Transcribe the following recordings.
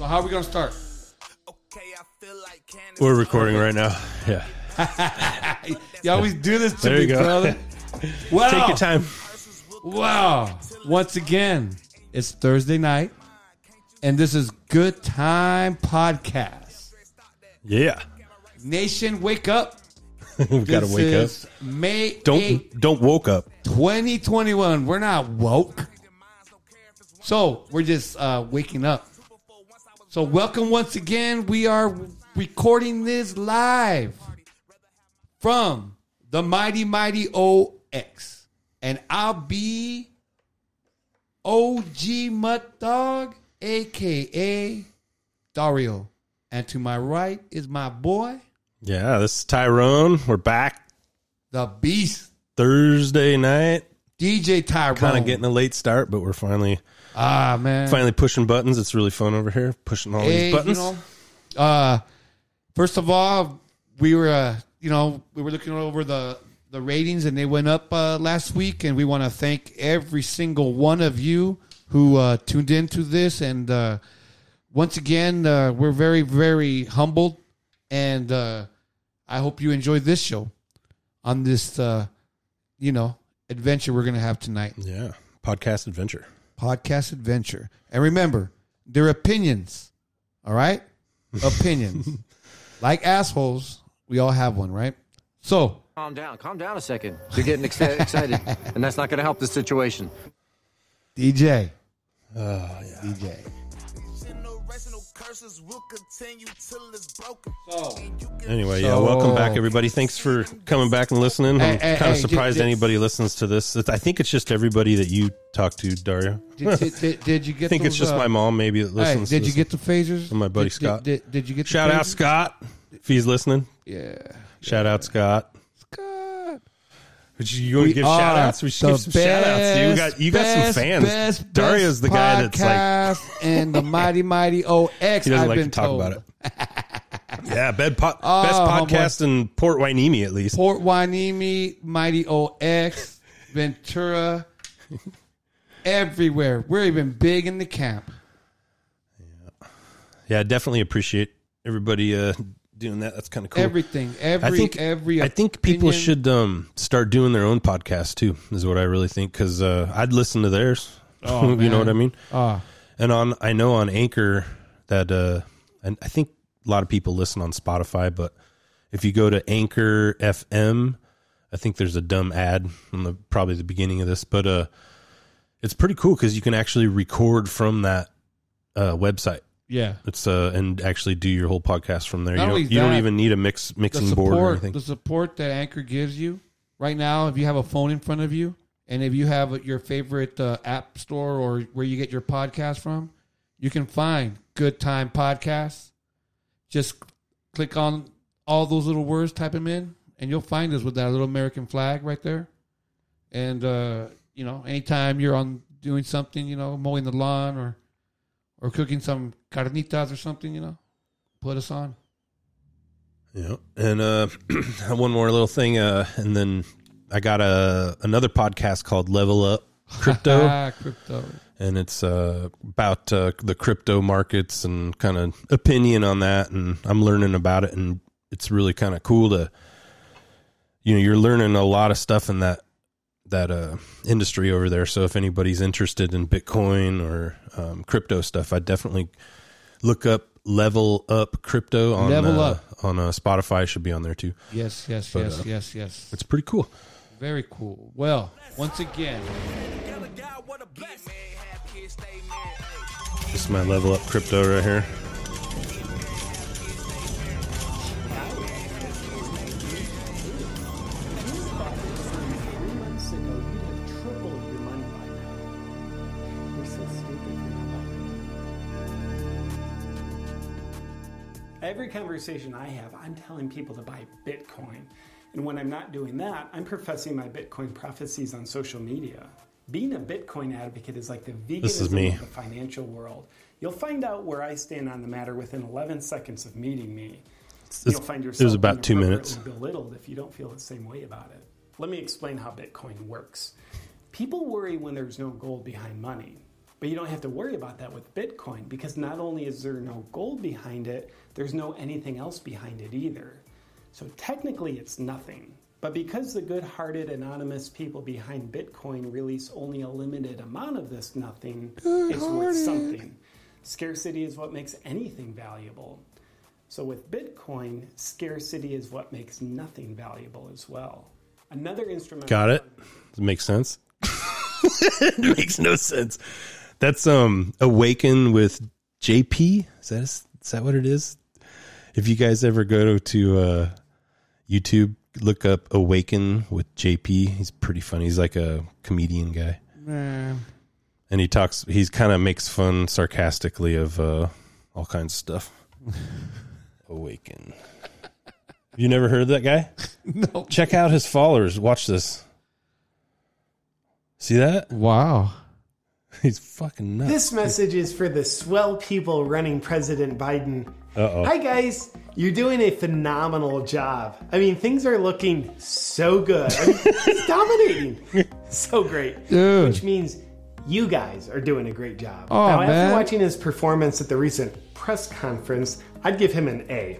So how are we gonna start? We're recording right now. Yeah. You always do this to There me, brother. Wow. Take your time. Wow. Once again, it's Thursday night, and this is Good Time Podcast. Yeah. Nation, wake up. we got to wake up. May Don't 8th, don't woke up. 2021. We're not woke. So we're just uh, waking up. So welcome once again. We are recording this live from the Mighty Mighty OX. And I'll be OG Mutt Dog, aka Dario. And to my right is my boy, Yeah, this is Tyrone. We're back the Beast, Thursday night. DJ Tyrone. Kind of getting a late start, but we're finally ah man. finally pushing buttons. It's really fun over here, pushing all Hey, these buttons. You know, uh, first of all, we were, uh, you know, we were looking over the the ratings, and they went up uh, last week, and we want to thank every single one of you who uh, tuned into this, and uh, once again, uh, we're very, very humbled, and uh, I hope you enjoyed this show on this, uh, you know, adventure we're gonna have tonight yeah, podcast adventure. Podcast adventure. And remember, they're opinions. All right? Opinions. like assholes, we all have one, right? So, Calm down. Calm down a second. You're getting ex- excited, and that's not going to help the situation. DJ. Oh yeah. DJ. So, Anyway, yeah, welcome back, everybody. Thanks for coming back and listening. I'm Hey, hey, kind of hey, surprised did- did- anybody listens to this. I think it's just everybody that you talk to, Dario. did, did, did, did you get I think it's just uh, my mom, maybe that Hey, listens. did to you get the phasers? And my buddy Did- Scott. Did, did, did you get the Shout out? Scott if he's listening. Yeah. Shout out Scott. Scott. Would you, you want We to give shout outs? We should give some shout outs. You got you got best, some fans. Best, Dario's the guy that's like and the mighty mighty OX. he doesn't I've like been to talk told. about it. yeah, best, po- Oh, best podcast in Port Hueneme at least. Port Hueneme, Mighty OX, Ventura, everywhere. We're even big in the camp. Yeah, I definitely appreciate everybody uh, doing that. That's kind of cool. Everything, every, I think every. I think people opinion. should um, start doing their own podcast too. Is what I really think because uh, I'd listen to theirs. Oh, you man. know what I mean? Ah, And on I know on Anchor that uh and I think a lot of people listen on Spotify, but if you go to Anchor FM, I think there's a dumb ad on the probably the beginning of this, but uh it's pretty cool cuz you can actually record from that uh website. Yeah. It's uh and actually do your whole podcast from there. Not you don't, you don't even need a mix mixing board or anything. the support that Anchor gives you right now. If you have a phone in front of you, and if you have your favorite uh, app store or where you get your podcast from, you can find Good Time Podcasts. Just click on all those little words, type them in, and you'll find us with that little American flag right there. And uh, you know, anytime you're on doing something, you know, mowing the lawn or or cooking some carnitas or something, you know, put us on. Yeah. And uh one more little thing uh and then I got a another podcast called Level Up Crypto. Ah, crypto. and it's uh, about uh, the crypto markets and kind of opinion on that and i'm learning about it and it's really kind of cool to you know you're learning a lot of stuff in that that uh, industry over there. So if anybody's interested in bitcoin or um, crypto stuff i definitely look up level up crypto on Level uh, Up. on uh, spotify. Should be on there too. Yes, yes, But, yes, uh, yes, yes. it's pretty cool. Very cool. Well, once again, this is my level up crypto right here Every conversation I have, I'm telling people to buy Bitcoin. And when I'm not doing that, I'm professing my Bitcoin prophecies on social media. Being a Bitcoin advocate is like the veganism of the financial world. You'll find out where I stand on the matter within 11 seconds of meeting me. You'll find yourself it was about two minutes belittled if you don't feel the same way about it. Let me explain how Bitcoin works. People worry when there's no gold behind money. But you don't have to worry about that with Bitcoin because not only is there no gold behind it, there's no anything else behind it either. So technically, it's nothing. But because the good hearted anonymous people behind Bitcoin release only a limited amount of this nothing, it's worth something. Scarcity is what makes anything valuable. So with Bitcoin, scarcity is what makes nothing valuable as well. Another instrument. Got it. Does it make sense? it makes no sense. That's um Awaken with JP. Is that is that what it is? If you guys ever go to uh, YouTube, look up Awaken with JP. He's pretty funny. He's like a comedian guy, Man. and he talks. He's kind of makes fun sarcastically of uh, all kinds of stuff. Awaken. You never heard of that guy? No. Check out his followers. Watch this. See that? Wow. He's fucking nuts. This message is for the swell people running President Biden. Uh-oh. Hi, guys. You're doing a phenomenal job. I mean, things are looking so good. I mean, it's dominating. So great. Dude. Which means you guys are doing a great job. Oh, now, man. after watching his performance at the recent press conference, I'd give him an A.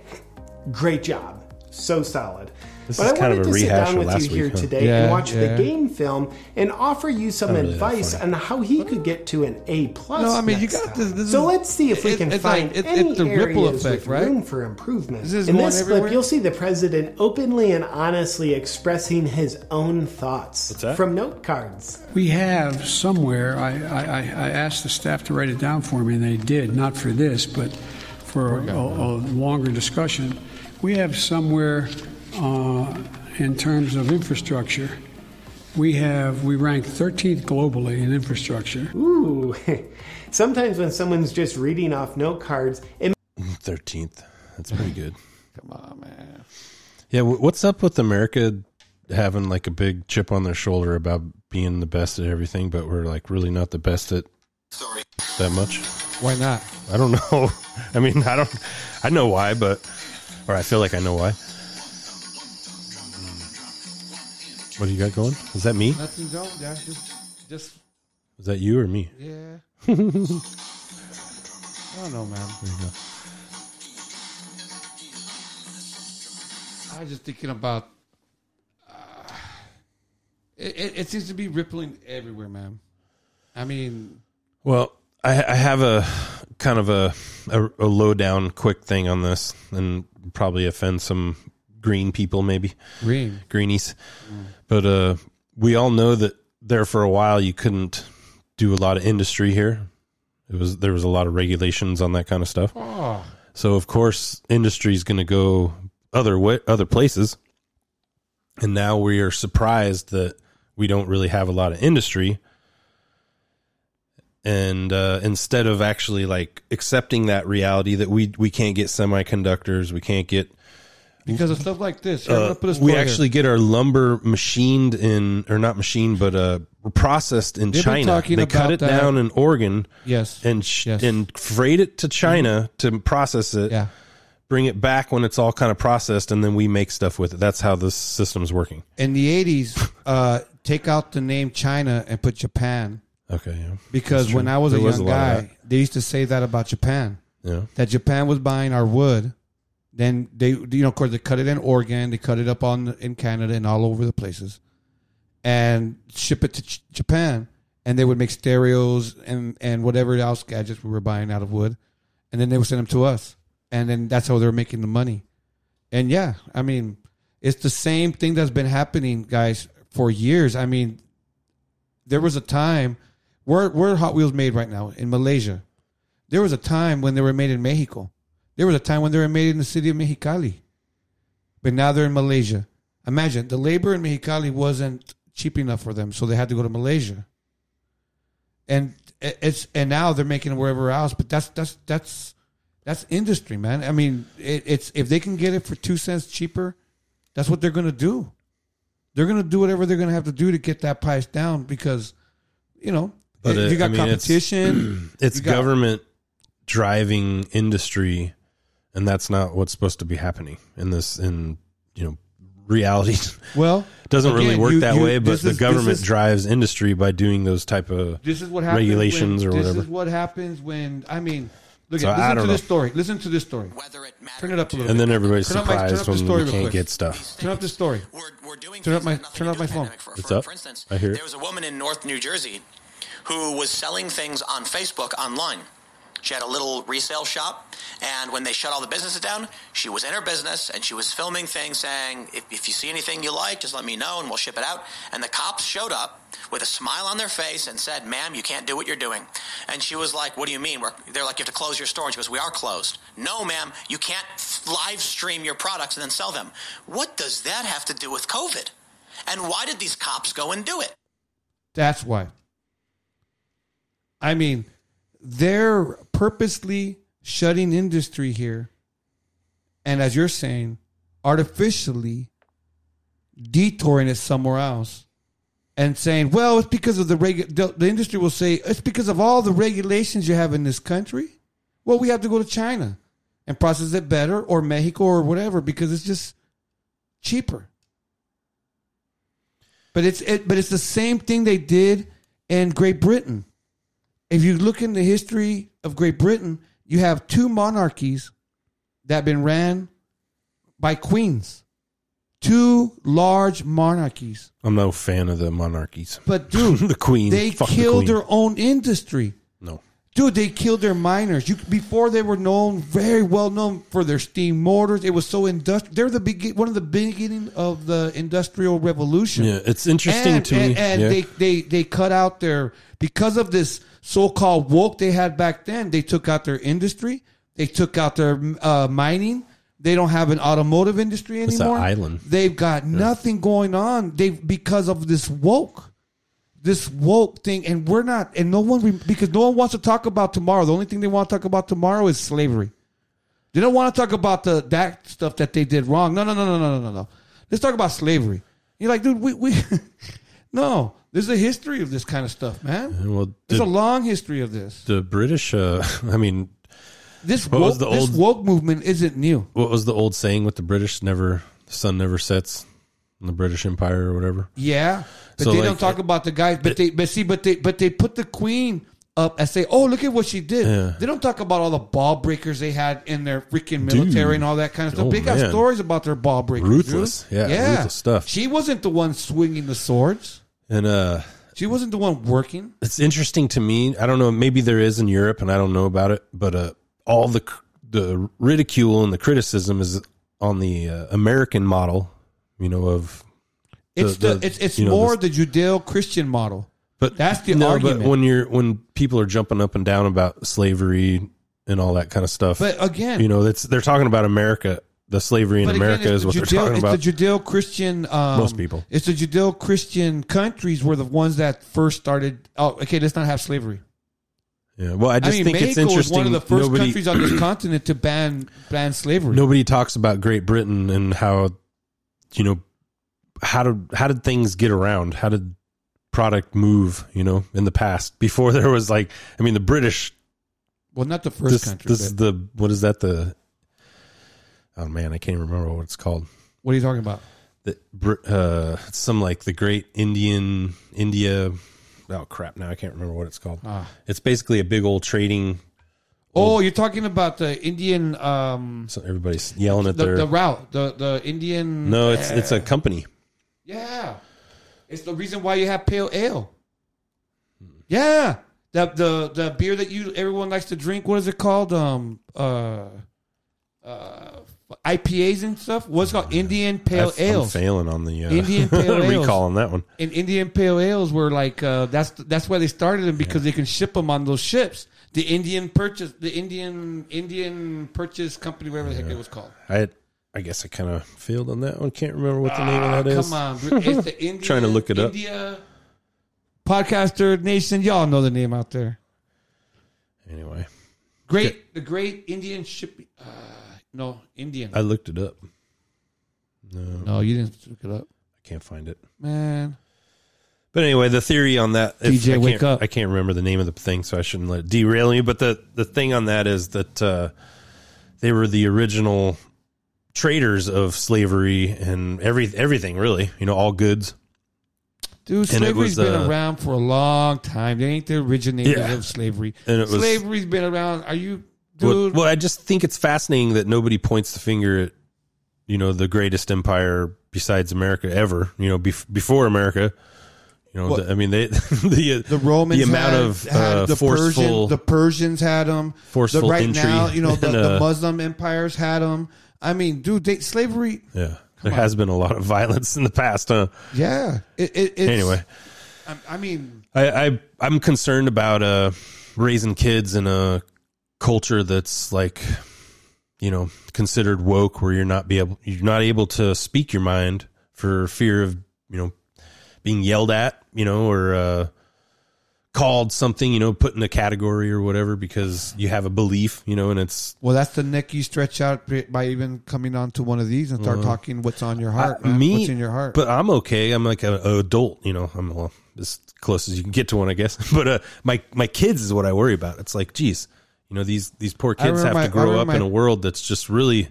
Great job. So solid. This but is I kind of wanted a to sit down with last you here week, huh? today Yeah, and watch yeah. the game film and offer you some really advice on how he could get to an A plus. No, I mean, you got time. this- this so is- let's see if we it- can it's find like- it- any it's the ripple areas effect, with right? room for improvement. This In this everywhere? clip, you'll see the president openly and honestly expressing his own thoughts from note cards. We have somewhere, I, I, I I asked the staff to write it down for me, and they did, not for this, but for a, a longer discussion. We have somewhere, uh, in terms of infrastructure, we have, we rank 13th globally in infrastructure. Ooh. Sometimes when someone's just reading off note cards, it Thirteenth. That's pretty good. Come on, man. Yeah. What's up with America having like a big chip on their shoulder about being the best at everything, but we're like really not the best at that much? Why not? I don't know. I mean, I don't. I know why, but or I feel like I know why. What do you got going? Is that me? Nothing don't. Yeah, just, just Is that you or me? yeah. I don't know, man. I was just thinking about. Uh, it, it, it seems to be rippling everywhere, man. I mean, Well, I, I have a kind of a, a a low down quick thing on this, and probably offend some green people, maybe green. greenies. But uh, we all know that there for a while you couldn't do a lot of industry here. It was there was a lot of regulations on that kind of stuff. Oh, So of course, industry is going to go other way, other places. And now we are surprised that we don't really have a lot of industry. And uh, instead of actually like accepting that reality that we we can't get semiconductors, we can't get because of stuff like this. Here, uh, we actually here. get our lumber machined in or not machined but uh processed in They've China. They cut it that. down in Oregon yes and sh- Yes. and freight it to China to process it. yeah. Bring it back when it's all kind of processed, and then we make stuff with it. That's how this system's working. In the '80s, uh, take out the name China and put Japan Okay, yeah, because when I was There a was young a guy, they used to say that about Japan. yeah. that Japan was buying our wood. Then they, you know, of course, they cut it in Oregon, they cut it up on in Canada and all over the places, and ship it to Ch- Japan. And they would make stereos and and whatever else gadgets we were buying out of wood, and then they would send them to us, and then that's how they were making the money. And yeah, I mean, it's the same thing that's been happening, guys, for years. I mean, there was a time where where Hot Wheels made right now in Malaysia. There was a time when they were made in Mexico. There was a time when they were made in the city of Mexicali. But now they're in Malaysia. Imagine the labor in Mexicali wasn't cheap enough for them, so they had to go to Malaysia. And it's and now they're making it wherever else. But that's that's that's that's industry, man. I mean, it, it's if they can get it for two cents cheaper, that's what they're gonna do. They're gonna do whatever they're gonna have to do to get that price down because, you know, But, uh, you got I mean, competition. It's You got- government driving industry, and that's not what's supposed to be happening in this in you know reality Well, doesn't really work you- that you- way. But this the is- government is- drives industry by doing those type of This is what happens regulations when, or this whatever. This is what happens when I mean, look So at listen to know. this story. Listen to this story. Whether it matters Turn it up a little. and bit. then everybody's Turn up my- turn surprised when story you can't quick. get stuff. Turn up the story. We're, we're doing Turn up my- that have nothing turn up my phone. pandemic. For, What's for, up? for instance, I hear it. there was a woman in North New Jersey who was selling things on Facebook online. She had a little resale shop, and when they shut all the businesses down, she was in her business and she was filming things saying, if, if you see anything you like, just let me know and we'll ship it out. And the cops showed up with a smile on their face and said, ma'am, you can't do what you're doing. And she was like, what do you mean? We're, they're like, you have to close your store. And she goes, we are closed. No, ma'am, you can't live stream your products and then sell them. What does that have to do with COVID? And why did these cops go and do it? That's why. I mean, they're purposely shutting industry here, and as you're saying, artificially detouring it somewhere else, and saying, "Well, it's because of the regu- the, the industry will say it's because of all the regulations you have in this country. Well, we have to go to China and process it better, or Mexico, or whatever, because it's just cheaper." But it's it, but it's the same thing they did in Great Britain. If you look in the history of Great Britain, you have two monarchies that have been ran by queens. Two large monarchies. I'm no fan of the monarchies. But dude, The queen. they Fuck the killed queen. their own industry. No. Dude, they killed their miners. You before they were known, very well known for their steam motors. It was so industrial. They're the begin, one of the beginning of the industrial revolution. Yeah, it's interesting and, to and, me. And yeah. they, they they cut out their because of this so-called woke they had back then. They took out their industry. They took out their uh, mining. They don't have an automotive industry It's an anymore. island. They've got nothing going on. They because of this woke this woke thing, and we're not, and no one because no one wants to talk about tomorrow. The only thing they want to talk about tomorrow is slavery. They don't want to talk about the that stuff that they did wrong. No, no, no, no, no, no, no, no. Let's talk about slavery. You're like, dude, we we no. There's a history of this kind of stuff, man. well, There's the, a long history of this. the British. Uh, I mean, This What was the this old- woke movement isn't new. what was the old saying with the British? Never the sun never sets in the British Empire or whatever. Yeah, but So, they like, don't talk about the guys. But they, but see, but they, but they put the queen up and say, "Oh, look at what she did." Yeah. They don't talk about all the ball breakers they had in their freaking military and all that kind of stuff. Oh, they got man. stories about their ball breakers. Ruthless. dude. Yeah, ruthless stuff. She wasn't the one swinging the swords. And uh, She wasn't the one working. it's interesting to me. I don't know. Maybe there is in Europe, and I don't know about it. But uh, all the the ridicule and the criticism is on the uh, American model. You know of It's the, the- it's it's you know, more this- the Judeo-Christian model. But That's the no, argument. But when you're when people are jumping up and down about slavery and all that kind of stuff, But again, you know, that's they're talking about America. The slavery in But America is what they're talking about. It's the Judeo-Christian. Um, Most people. It's the Judeo-Christian countries were the ones that first started. Oh, okay. Let's not have slavery. yeah. Well, I just I mean, think Mexico it's interesting. was one of the first nobody, countries on this continent to ban ban slavery. nobody talks about Great Britain and how, you know, how did how did things get around? How did product move? You know, in the past before there was like, I mean, the British. well, not the first This, country. this is the what is that the? Oh man, I can't remember what it's called. what are you talking about? the uh some like the great indian india oh crap now i can't remember what it's called Ah. it's basically a big old trading Oh, you're talking about the Indian, um, so everybody's yelling at the, their the route, the the Indian. no it's it's a company Yeah, it's the reason why you have pale ale. Yeah, the the the beer that you everyone likes to drink. What is it called? Um, uh, uh, IPAs and stuff. What's called Indian Pale I've- i'm Ales. failing on the uh, Indian Pale Ales. recall on that one And Indian Pale Ales were like uh, that's that's why they started them because they can ship them on those ships. The Indian purchase, the Indian Indian Purchase Company, whatever the heck it was called. i i guess i kind of failed on that one can't remember what the name of that is Come on, it's the Indian, Trying to look it up. India podcaster nation. Y'all know the name out there. anyway Great, the great Indian ship. Uh, no, Indian. i looked it up no, No, you didn't look it up, i can't find it man. But anyway, the theory on that, if- DJ, I can't, wake up. I can't remember the name of the thing, so I shouldn't let it derail you. But the the thing on that is that uh, they were the original traders of slavery and every everything really. You know, all goods. Dude, And it slavery's was, been uh, around for a long time. They ain't the originators Yeah. of slavery. And it was- Slavery's been around. Are you, Well, well, I just think it's fascinating that nobody points the finger at you know the greatest empire besides America ever. You know, bef- before America. You know, Well, the- I mean, they the the Romans, the amount had, of had uh, the forceful Persian, the Persians had them. forceful the, right entry now, you know, the, and, the uh, Muslim empires had them. I mean, dude, they, slavery. yeah. There has been a lot of violence in the past, huh? Yeah. It, it, it's, Anyway, I, I mean, I, I I'm concerned about uh raising kids in a culture that's like you know considered woke where you're not be able you're not able to speak your mind for fear of you know being yelled at you know or uh called something you know put in a category or whatever because you have a belief you know and it's well, that's the neck you stretch out by even coming onto one of these and start talking what's on your heart. I- me what's in your heart? but i'm okay. I'm like an adult you know. I'm well as close as you can get to one i guess. But uh my my kids is what i worry about. It's like geez you know these these poor kids have remember to grow up remember in a world that's just really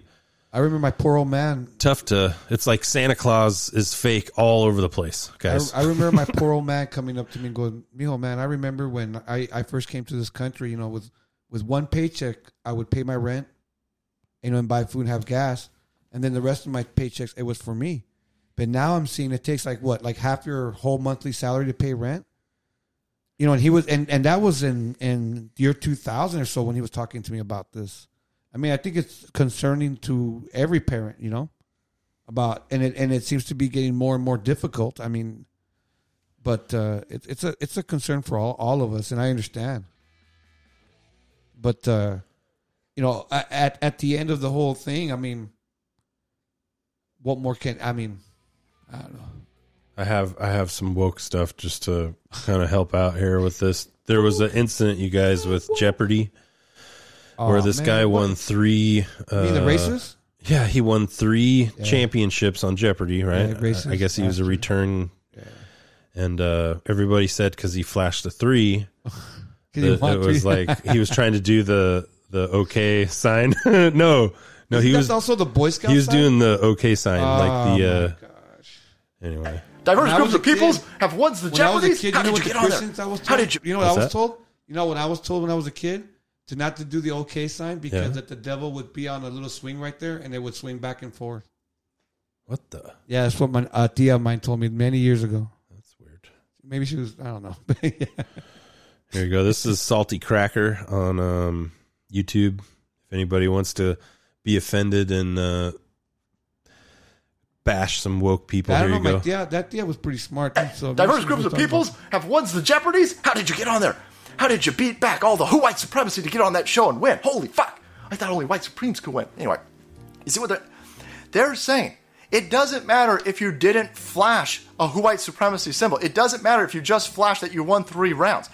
I remember my poor old man. tough to it's like santa claus is fake all over the place I, guys I remember my poor old man coming up to me and going, "Mijo, man, I remember when I, I first came to this country. You know, with with one paycheck, I would pay my rent, you know, and buy food and have gas, and then the rest of my paychecks it was for me. But now I'm seeing it takes like what, like half your whole monthly salary to pay rent. You know, and he was, and and that was in in year 2000 or so when he was talking to me about this. I mean, I think it's concerning to every parent. You know about and it and it seems to be getting more and more difficult. I mean, but uh, it, it's a it's a concern for all all of us, and I understand. But uh, you know, at at the end of the whole thing, I mean, what more can I mean? I don't know. I have i have some woke stuff just to kind of help out here with this there was an incident you guys with jeopardy where Aw, this man, guy what? won three uh, mean the racist? Yeah, he won three championships on Jeopardy, right? Yeah, racist I guess he was a bastard. return. And uh, everybody said because he flashed a three, Can you that want it was like he was trying to do the the okay sign. no, no, he That's was also the Boy Scout. he was side? doing the okay sign, Oh, like the. Uh, gosh. anyway, Diverse groups of peoples kid- have won the When I was a Jeopardies. kid, How you know did what you the get on Christians I there? was told? How did you? You know what What's I was that? told? You know what I was told when I was a kid? To not to do the okay sign because Yeah. that the devil would be on a little swing right there and it would swing back and forth. what the? Yeah, that's what my uh, tia of mine told me many years ago. That's weird. Maybe she was, I don't know. Yeah. Here you go. This is Salty Cracker on um, YouTube. If anybody wants to be offended and uh, bash some woke people, I here don't know. you My go. tia, that tia was pretty smart. So Diverse groups of peoples talking have won the Jeopardies. How did you get on there? How did you beat back all the who white supremacy to get on that show and win? Holy fuck! I thought only white supremes could win. Anyway, you see what they're they're saying? It doesn't matter if you didn't flash a who white supremacy symbol. It doesn't matter if you just flashed that you won three rounds.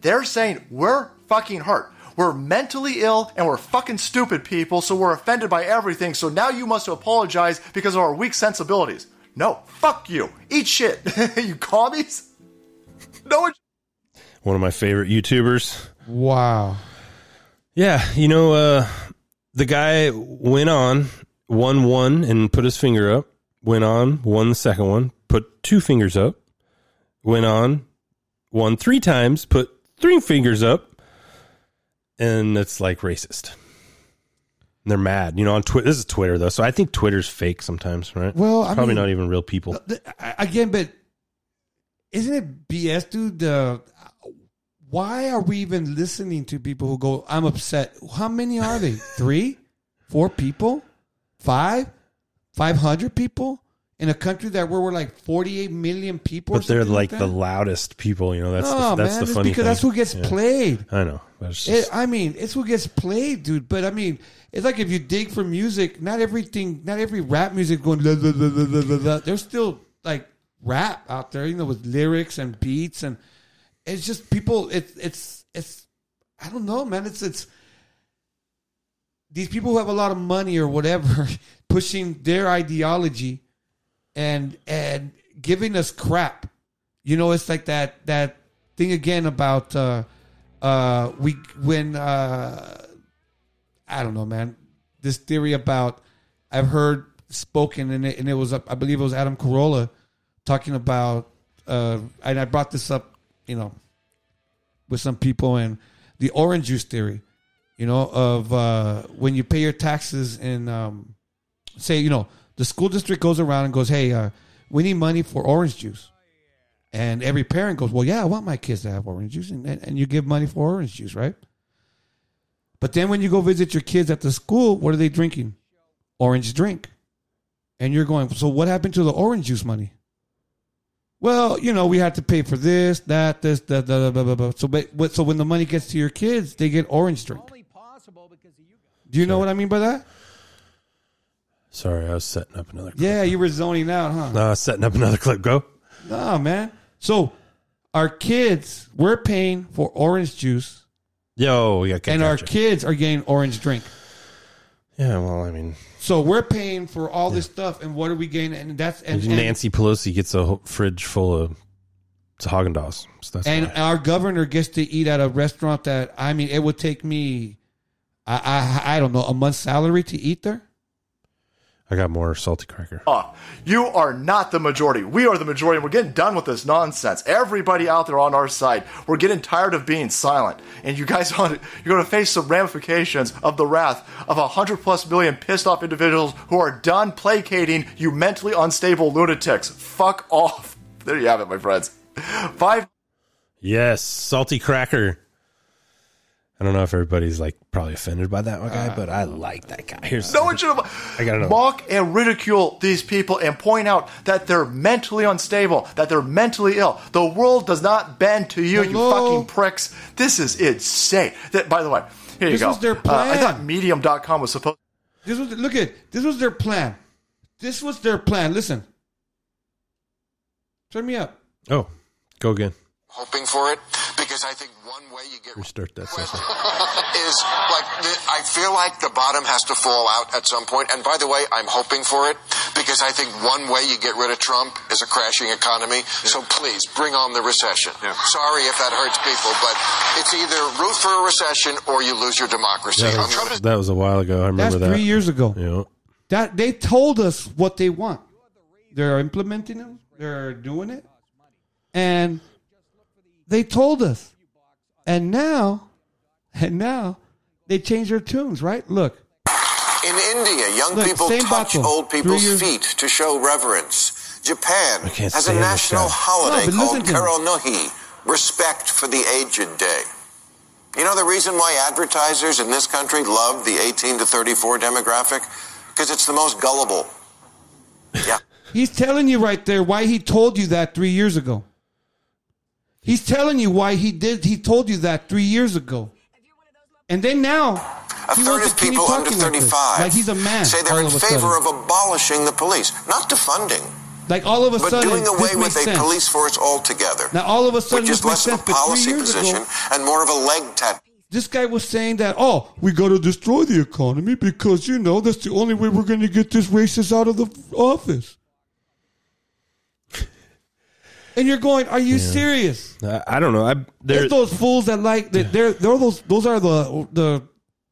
They're saying we're fucking hurt. We're mentally ill and we're fucking stupid people, so we're offended by everything. So now you must apologize because of our weak sensibilities. No, fuck you. Eat shit. you commies? No one. One of my favorite YouTubers. Wow. Yeah, you know, uh, the guy went on, won one and put his finger up, went on, won the second one, put two fingers up, went on, won three times, put three fingers up, and it's like racist. And they're mad, you know. On Twitter, this is Twitter though, so I think Twitter's fake sometimes, right? Well, It's I probably mean- not even real people. The- Again, but isn't it BS, dude? Uh, why are we even listening to people who go, I'm upset? How many are they? Three? Four people? Five? 500 people? In a country that where we're like 48 million people? or But they're something like the loudest people, you know. That's no, the, that's man, the funny because thing. that's who gets Yeah. played. I know. That's It, just, I mean, it's what gets played, dude. But I mean, it's like if you dig for music, not everything, not every rap music going. La, la, la. There's still like rap out there, you know, with lyrics and beats, and it's just people. It's it's it's. I don't know, man. It's it's these people who have a lot of money or whatever pushing their ideology and and giving us crap. You know, it's like that that thing again about uh uh we when uh I don't know, man. This theory about I've heard spoken, and it, and it was, I believe it was Adam Carolla talking about, uh, and I brought this up, you know, with some people and the orange juice theory, you know, of uh, when you pay your taxes and um, say, you know, the school district goes around and goes, hey, uh, we need money for orange juice. And every parent goes, well, yeah, I want my kids to have orange juice. And, and you give money for orange juice, right? But then when you go visit your kids at the school, what are they drinking? Orange drink. And you're going, so what happened to the orange juice money? Well, you know, we had to pay for this, that, this, that, that, blah, blah, blah. So, but, so when the money gets to your kids, they get orange drink. Do you know what I mean by that? Sorry, I was setting up another. Clip. Yeah, you were zoning out, huh? No, I was setting up another clip. Go. No, man. So our kids, we're paying for orange juice, Yo, yeah, and our kids are getting orange drink. Yeah, well, I mean, So we're paying for all this stuff, and what are we getting? And that's and, and, Nancy Pelosi gets a fridge full of it's Haagen Dazs. So that's and our governor gets to eat at a restaurant that I mean, it would take me, I I, I don't know, a month's salary to eat there. I got more salty cracker. off. You are not the majority. We are the majority, and we're getting done with this nonsense. Everybody out there on our side, we're getting tired of being silent. And you guys, are, you're going to face some ramifications of the wrath of a hundred plus million pissed off individuals who are done placating you mentally unstable lunatics. Fuck off. There you have it, my friends. Five. Yes, salty cracker. I don't know if everybody's like probably offended by that one guy, but I like that guy. Here's No one should have I gotta know. mock and ridicule these people and point out that they're mentally unstable, that they're mentally ill. The world does not bend to you, you fucking pricks. This is insane. That, by the way, here you This go. was their Uh, I thought plan. Medium.com was supposed. This was look at this was their plan. This was their plan. Listen, turn me up. oh, go again. hoping for it because I think one way you get Restart that session. is like the, I feel like the bottom has to fall out at some point. And by the way, I'm hoping for it because I think one way you get rid of Trump is a crashing economy. So please bring on the recession. Sorry if that hurts people, but it's either root for a recession or you lose your democracy. That Trump is was, that was a while ago. I That's remember that. three years ago. Yeah. That they told us what they want. They're implementing them. They're doing it, and they told us. And now, and now, they change their tunes. Right? Look, In India, young Look, people touch bottle. old people's years- feet to show reverence. Japan has a national holiday No, called listen to. Karonohi, respect for the aged day. You know the reason why advertisers in this country love the 18 to 34 demographic? Because it's the most gullible. Yeah. he's telling you right there why he told you that three years ago. He's telling you why he did. He told you that three years ago. And then now, A he third of people under talking like 35 like he's a man. say they're in of favor sudden. of abolishing the police, not defunding, like all of a but sudden, doing away with a sense. police force altogether. Now all of a sudden, which is less of a policy position ago, and more of a leg tat. this guy was saying that oh, we got to destroy the economy because you know that's the only way we're going to get this racist out of the office. And you're going, are you serious? I, I don't know. I they're, those fools that like that. They're they're those those are the the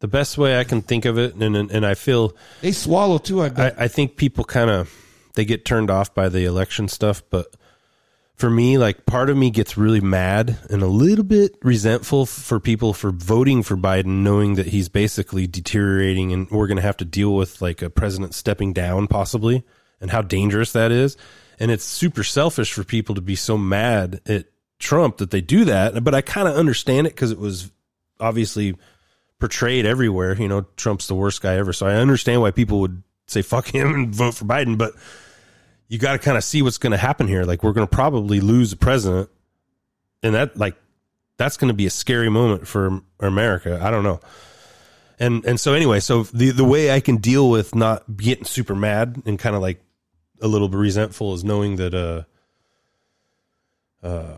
the best way I can think of it, and and, and I feel they swallow too. I I, bet. I think people kind of they get turned off by the election stuff, but for me, like part of me gets really mad and a little bit resentful f- for people for voting for Biden, knowing that he's basically deteriorating, and we're going to have to deal with like a president stepping down possibly, and how dangerous that is. And it's super selfish for people to be so mad at Trump that they do that. But I kind of understand it because it was obviously portrayed everywhere. You know, Trump's the worst guy ever. So I understand why people would say fuck him and vote for Biden. But you got to kind of see what's going to happen here. Like we're going to probably lose a president, and that like that's going to be a scary moment for America. I don't know. And and so anyway, so the the way I can deal with not getting super mad and kind of like a little bit resentful is knowing that uh uh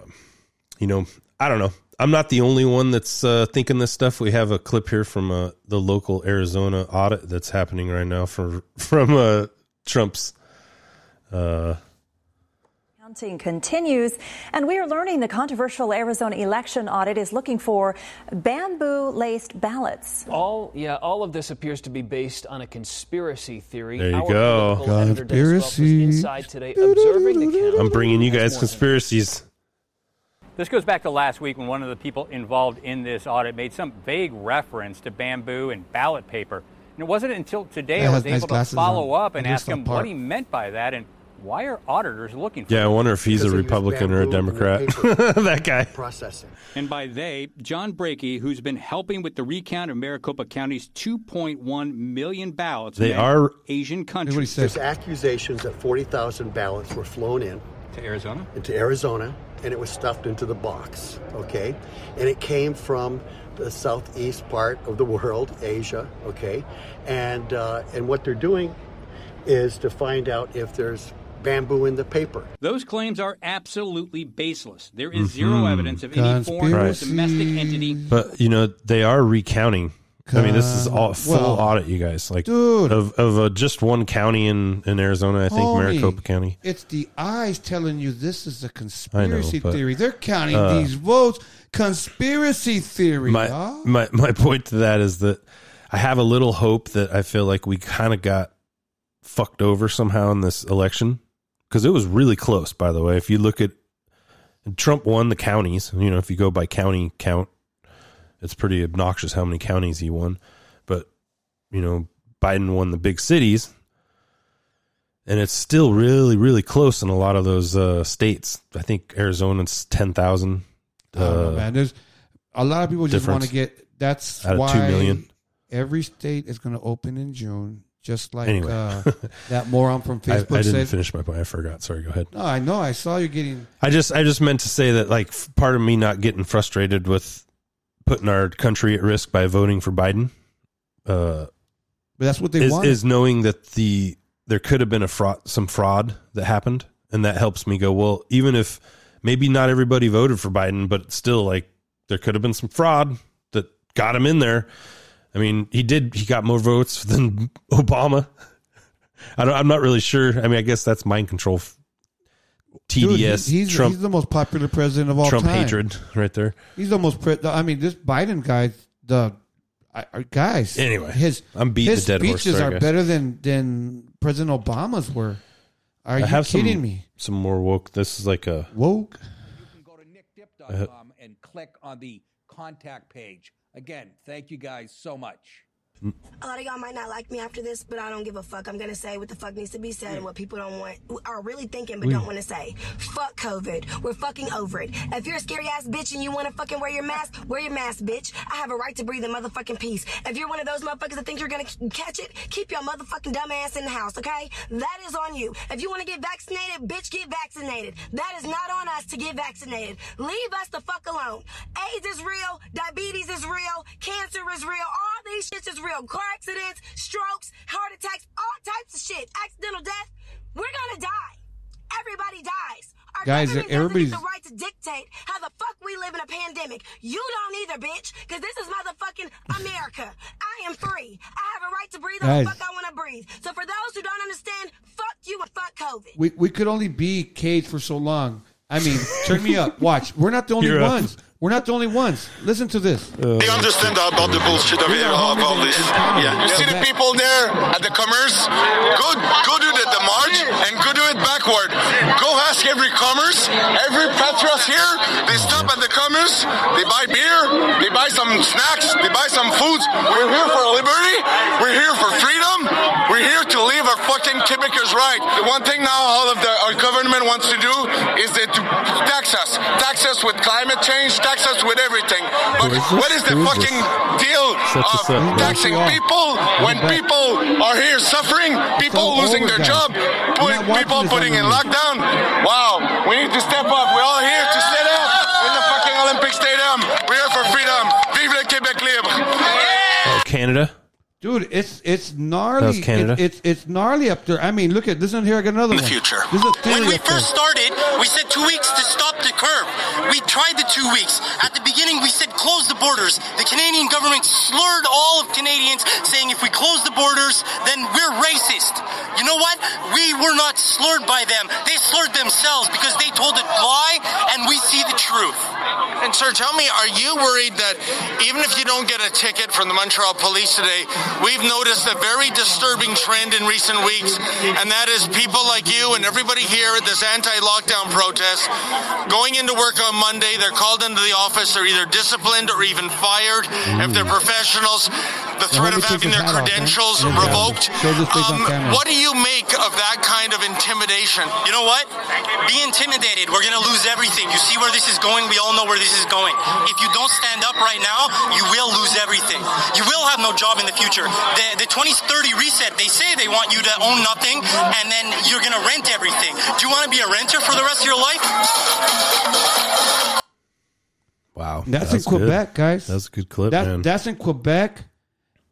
you know I don't know. I'm not the only one that's uh, thinking this stuff. We have a clip here from uh, the local Arizona audit that's happening right now for from uh, Trump's uh, Counting continues, and we are learning the controversial Arizona election audit is looking for bamboo-laced ballots. All yeah, all of this appears to be based on a conspiracy theory. There you Our go. political editor, Dave Swell, was Conspiracy. inside today observing the. I'm bringing you guys conspiracies. This goes back to last week when one of the people involved in this audit made some vague reference to bamboo and ballot paper. And it wasn't until today Yeah, I was has nice able to follow on. up and ask him apart. what he meant by that and why are auditors looking for Yeah, I wonder if he's a Republican or a Democrat. that guy. Processing. And by they, John Brakey, who's been helping with the recount of Maricopa County's 2.1 million ballots They in are- Asian countries. There's accusations that 40,000 ballots were flown in to Arizona. into Arizona, and it was stuffed into the box. Okay, and it came from the southeast part of the world, Asia. Okay, and uh, and what they're doing is to find out if there's bamboo in the paper. Those claims are absolutely baseless. There is Mhm. zero evidence of any foreign or domestic entity. But you know they are recounting. I mean, this is all full Well, audit, you guys. Like, dude. of of uh, just one county in in Arizona, I think Homie, Maricopa County. It's the eyes telling you this is a conspiracy but, theory. They're counting uh, these votes. Conspiracy theory. My dawg. my my point to that is that I have a little hope that I feel like we kind of got fucked over somehow in this election because it was really close. By the way, if you look at Trump won the counties, you know, if you go by county count, it's pretty obnoxious how many counties he won. But you know, Biden won the big cities, and it's still really really close in a lot of those uh, states. I think Arizona's ten thousand. I don't man. There's a lot of people just want to get. That's Out of why 2 million. every state is going to open in June, just like Anyway. uh, that moron from I, I Facebook didn't said. finish my point. I forgot. Sorry. Go ahead. No, I know. I saw you getting. I just I just meant to say that like f- part of me not getting frustrated with putting our country at risk by voting for Biden uh But that's what they is, want. is knowing that the there could have been a fraud some fraud that happened and that helps me go well even if maybe not everybody voted for Biden but still like there could have been some fraud that got him in there. I mean, he did he got more votes than Obama. I don't I'm not really sure. I mean, I guess that's mind control TDS Dude, he- he's, Trump he's the most popular president of all time. Trump time. hatred right there. He's the most. Pre- I mean, this Biden guy, the I, I- guys. Anyway, his I'm beating his the dead horse. speeches Sorry, are guys. better than than President Obama's were. Are I you have kidding some, me? Some more woke. This is like a woke. Uh, com and click on the contact page. Again, thank you guys so much. Oh, a lot of y'all might not like me after this, but I don't give a fuck. I'm gonna say what the fuck needs to be said and what people don't want, are really thinking but don't want to say. Fuck COVID. We're fucking over it. If you're a scary ass bitch and you want to fucking wear your mask, wear your mask, bitch. I have a right to breathe in motherfucking peace. If you're one of those motherfuckers that think you're gonna c- catch it, keep your motherfucking dumb ass in the house, okay? That is on you. If you want to get vaccinated, bitch, get vaccinated. That is not on us to get vaccinated. Leave us the fuck alone. AIDS is real. Diabetes is real. Cancer is real. All these shits is real. Car accidents, strokes, heart attacks, all types of shit. Accidental death. We're gonna die. Everybody dies. Our Guys, everybody's- the right to dictate how the fuck we live in a pandemic. You don't either, bitch, because this is motherfucking America. I am free. I have a right to breathe Guys. the fuck I want to breathe. So for those who don't understand, fuck you and fuck COVID. We we could only be caged for so long. I mean, turn me up. Watch. We're not the only You're up. ones. We're not the only ones. Listen to this. They understand about the bullshit of, it, of all this. Yeah. You see the people there at the commerce? Go, go do the, the march and go do it backward. Go ask every commerce, every Petros here. They stop at the commerce. They buy beer. They buy some snacks. They buy some foods. We're here for liberty. We're here for freedom. We're here to live our fucking Quebecers right. The one thing now all of the our government wants to do is that to tax us, tax us with climate change, tax us with everything. But Who is this? what is the Who is fucking this? deal of taxing people when people are here suffering, people all losing their guys. job, We're put, people putting in lockdown? Wow, we need to step up. We're all here to stand up in the fucking Olympic Stadium. We're here for freedom. Vive le Québec libre. oh, Canada. Dude, it's it's gnarly. That? It- it's it's gnarly up there. I mean, look at this one here. I got another In one. the future. This is a When we up there. first started, we said two weeks to stop the curve. We tried the two weeks. At the beginning, we said close the borders. The Canadian government slurred all of Canadians, saying if we close the borders, then we're racist. You know what? We were not slurred by them. They slurred themselves because they told a lie, and we see the truth. And sir, tell me, are you worried that even if you don't get a ticket from the Montreal police today, we've noticed a very disturbing trend in recent weeks, and that is people like you and everybody here at this anti-lockdown protest going into work on Monday, they're called into the office, they're either disciplined or even fired if they're professionals. The threat of having their hat off, man. credentials revoked. shows his face on Um, what do you make of that kind of intimidation? You know what? Be intimidated. We're going to lose everything. You see where this is going? We all know where this is going. If you don't stand up right now, you will lose everything. You will have no job in the future. The, the 2030 reset, they say they want you to own nothing and then you're going to rent everything. Do you want to be a renter for the rest of your life? Wow, That's, That's in good. Quebec, guys. That's a good clip, That- man. Hmm. That's in Quebec,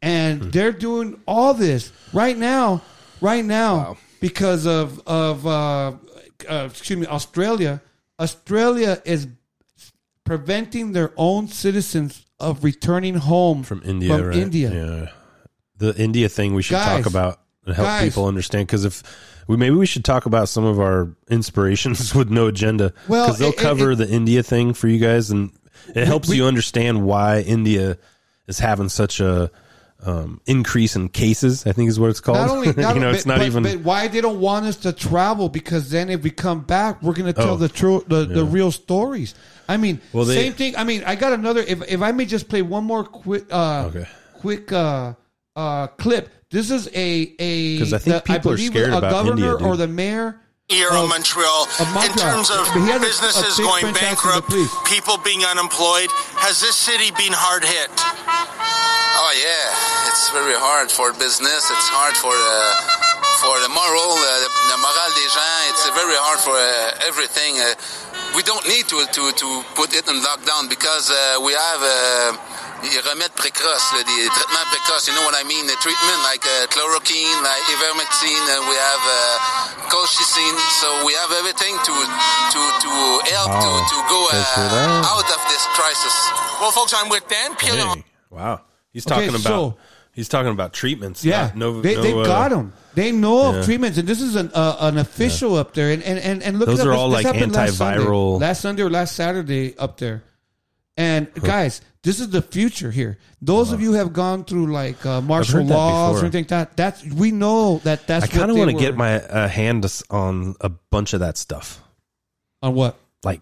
and they're doing all this right now, right now because of of uh, uh, excuse me, Australia. Australia is preventing their own citizens of returning home from India, From right? India. Yeah, the India thing we should Guys, talk about and help guys. people understand because if we maybe we should talk about some of our inspirations with no agenda Well, because they'll it- it- cover the India thing for you guys and it helps we- you understand why India is having such a um, increase in cases. I think is what it's called. Not only, not you know, but, it's not but- even. but why they don't want us to travel? Because then if we come back, we're going to tell Oh, the true, the, the real stories. I mean, Well, they- same thing. I mean, I got another. If if I may just play one more quick, uh, quick uh, uh, clip. This is a a because I think the- people are believe scared a about governor India, or the mayor. here of- in Montreal, of in terms of But he a- a businesses going bankrupt, people being unemployed, has this city been hard hit? Oh yeah, it's very hard for business. It's hard for uh, for the moral, uh, the, the moral des gens. It's uh, very hard for uh, everything. Uh, we don't need to, to, to put it in lockdown because uh, we have uh, des remèdes précoces, là, des traitements précoces. You know what I mean? The treatment like uh, chloroquine, like ivermectin. and we have uh, colchicine. So we have everything to to to help to, Wow. to go uh, out of this crisis. Well, folks, I'm with Dan Pilon. Hey, wow, he's Okay, talking about so- he's talking about treatments. Yeah, no, they no, they uh, got them. They know yeah. of treatments, and this is an uh, an official up there. And and and, and look, Those it up. are all this like happened last Sunday. antiviral- last Sunday or last Saturday up there. And guys, this is the future here. Those of you who have gone through like uh, martial heard that laws before. or anything like that. That's we know that that's. I kind of want to get my uh, hand on a bunch of that stuff. on what. Like,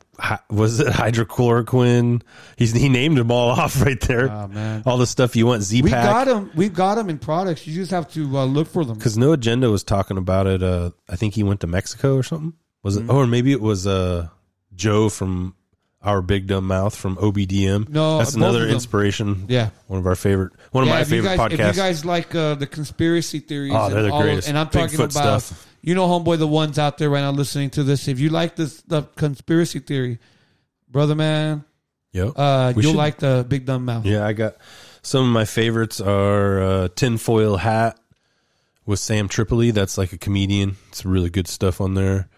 was it hydrochloroquine? He's he named them all off right there. Oh, man. all the stuff you want. Z We got Pack. them. We've got them in products. You just have to uh, look for them. Because No Agenda was talking about it. Uh, I think he went to Mexico or something. Was Mm-hmm. it? Or maybe it was uh, Joe from our Big Dumb Mouth from OBDM. No, that's another inspiration. Yeah. one of our favorite. One of Yeah, my favorite guys, podcasts. If you guys like uh, the conspiracy theories, Oh, they're and the of- greatest. and I'm talking Bigfoot about, stuff. you know, homeboy, the ones out there right now listening to this. If you like this, the conspiracy theory, brother man, Yep. uh, you'll should- like the big dumb mouth. Yeah, I got some of my favorites are uh, tinfoil hat with Sam Tripoli. That's like a comedian. It's really good stuff on there.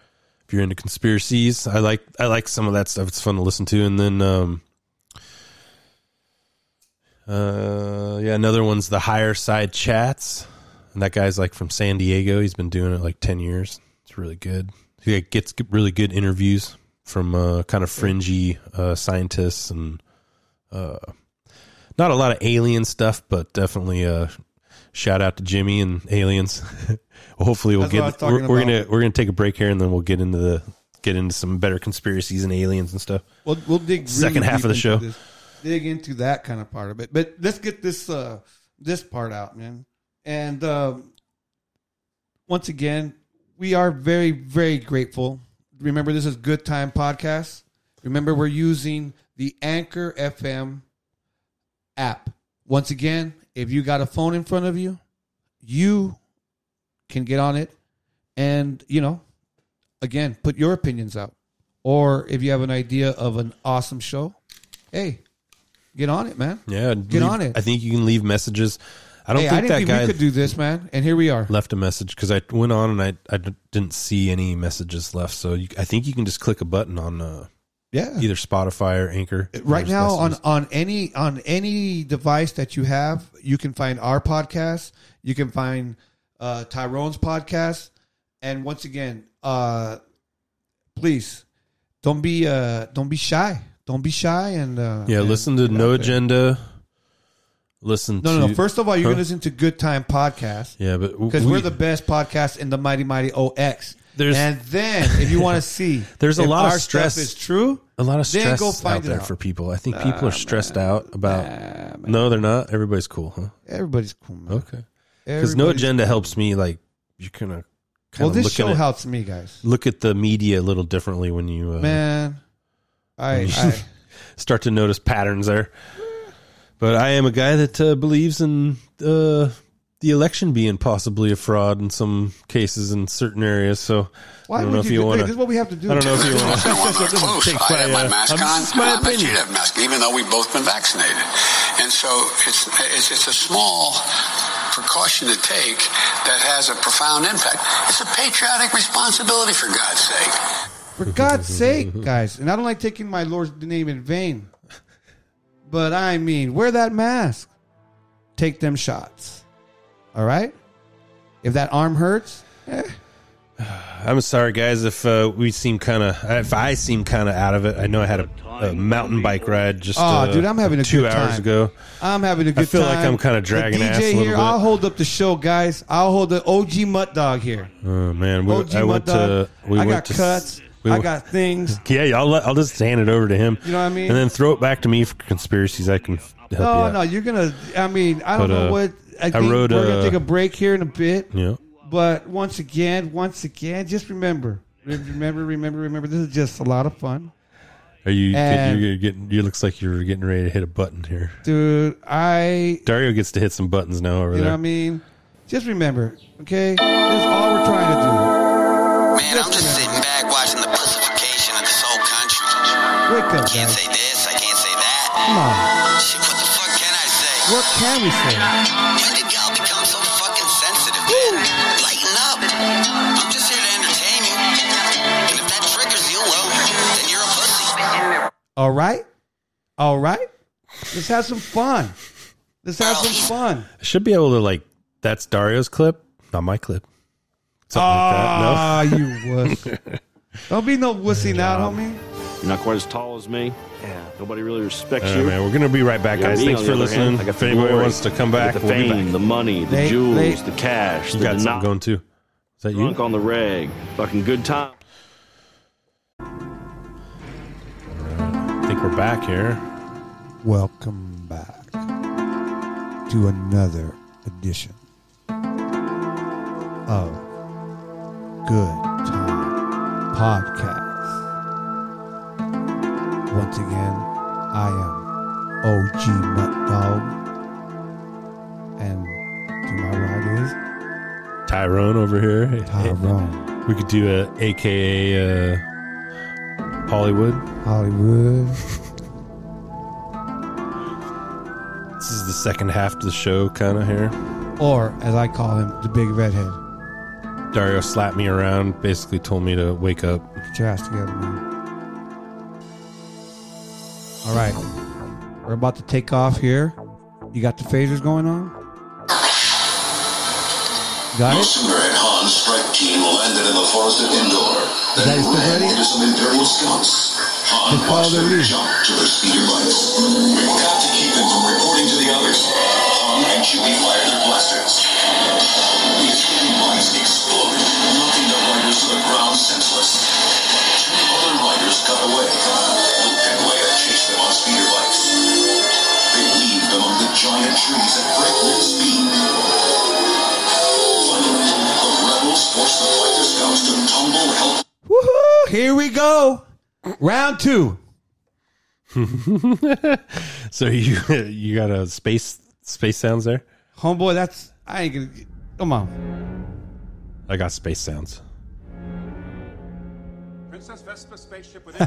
If you're into conspiracies, I like I like some of that stuff. It's fun to listen to. And then, um, uh, yeah, another one's the Higher Side Chats, and that guy's like from San Diego. He's been doing it like ten years. It's really good. He gets really good interviews from uh, kind of fringy uh, scientists and uh, not a lot of alien stuff, but definitely uh, shout out to Jimmy and aliens. hopefully we'll That's what I was get we're, we're gonna we're gonna take a break here and then we'll get into the get into some better conspiracies and aliens and stuff. We'll, we'll dig really second half deep of the show. this. dig into that kind of part of it. But let's get this uh, this part out, man. And um, once again, we are very very grateful. Remember, this is Good Time Podcast. Remember, we're using the Anchor FM app. Once again, if you got a phone in front of you, you can get on it and you know again, put your opinions out. Or if you have an idea of an awesome show, hey, get on it, man. Yeah, Get leave- on it. I think you can leave messages. I don't Hey, I think didn't that think guy we could do this, man. And here we are. left a message because I went on and I I didn't see any messages left. So you, I think you can just click a button on uh, Yeah. either Spotify or Anchor. right now on on any on any device that you have you can find our podcast you can find uh tyrone's podcast and once again uh please don't be uh don't be shy don't be shy and uh yeah, and listen to No. Agenda. Listen no to no no first of all you're Huh? gonna listen to good time podcast Yeah, but because we- we're the best podcast in the mighty mighty ox There's- and then if you want to see There's a if lot of stress. is true A lot of stress go find out there out. for people. I think people are stressed out about. no, they're not. Everybody's cool, huh? everybody's cool man. Okay. Because no agenda cool. helps me. Like you're gonna. Well, this look at show it- helps me, guys. Look at the media a little differently when you uh, Man, I, I start to notice patterns there. But I am a guy that uh, believes in uh, the election being possibly a fraud in some cases in certain areas. So Why I don't would know if you you do- want wait, this is what we have to do. I don't know if you want close. take I have my, my uh, mask I'm- on. this is my and I bet opinion. you'd have mask, even though we've both been vaccinated. And so it's, it's, it's a small precaution to take that has a profound impact. It's a patriotic responsibility, for God's sake. For God's sake, guys, and I don't like taking my Lord's name in vain, but I mean, wear that mask. Take them shots. All right? If that arm hurts, eh, I'm sorry, guys, if uh, we seem kind of, if I seem kind of out of it. I know I had a, a mountain bike ride just Oh, uh, dude, I'm having a two good hours time. ago. I'm having a good I feel time. like I'm kind of dragging the DJ ass a little here, bit. I'll hold up the show, guys. I'll hold the OG Mutt Dog here. Oh man, we, OG I went to. We I went got to, cuts. we I got things. Yeah, I'll let, I'll just hand it over to him. You know what I mean? And then throw it back to me for conspiracies. I can help you No, out. no, you're gonna. I mean, I don't But, know uh, what. I I think wrote, we're gonna uh, take a break here in a bit. Yeah. But once again, once again, just remember, remember, remember, remember. This is just a lot of fun, Are you? And- you're getting. You looks like you're getting ready to hit a button here. dude. I, Dario gets to hit some buttons now over you know there. what I mean. Just remember, okay. That's all we're trying to do. Man, I'm just sitting back watching the pussification of this whole country. Wake up, Can't guys. say this, I can't say that. Come on. What can we say? When did y'all become so fucking sensitive, man? Lighten up. I'm just here to entertain you. And if that triggers you, well, then you're a pussy. All right, all right. Let's have some fun. Let's have some fun. I should be able to like. That's Dario's clip, not my clip. Something Ah, like that. No, you wuss. Don't be no wussy now, homie. You're not quite as tall as me. Yeah. Nobody really respects All right, you. man, we're gonna be right back, guys. me, Thanks for the other hand, listening. I got If the anybody glory. wants to come back, the we'll be fame, back. the money, the They- jewels, they- the cash, You the got something going too. Is that you? Drunk on the reg. Fucking good time. I think we're back here. Welcome back to another edition of Good Time Podcast. Once again, I am OG Mutt Dog, and to my right is Tyrone over here. Tyrone We could do a AKA uh, Hollywood. Hollywood. This is the second half of the show, kind of here. Or, as I call him, the Big Redhead. Dario slapped me around, basically told me to wake up. Get your ass together, man. All right. We're about to take off here. You got the phasers going on? Got No it? sooner had Han's strike team landed in the forest of Endor than still ran ready? into some Imperial scouts. Han watched them lead. jump to their speeder bikes. We've got to keep them from reporting to the others. Han and Chewie fired their blasters. Among giant trees at breakneck speed. Finally, the rebels forced the fighter scouts to tumble help Woohoo! Here we go. Round two. so you you got a space space sounds there? Homeboy, that's. I ain't gonna. Come on. I got space sounds. Princess Vespa spaceship with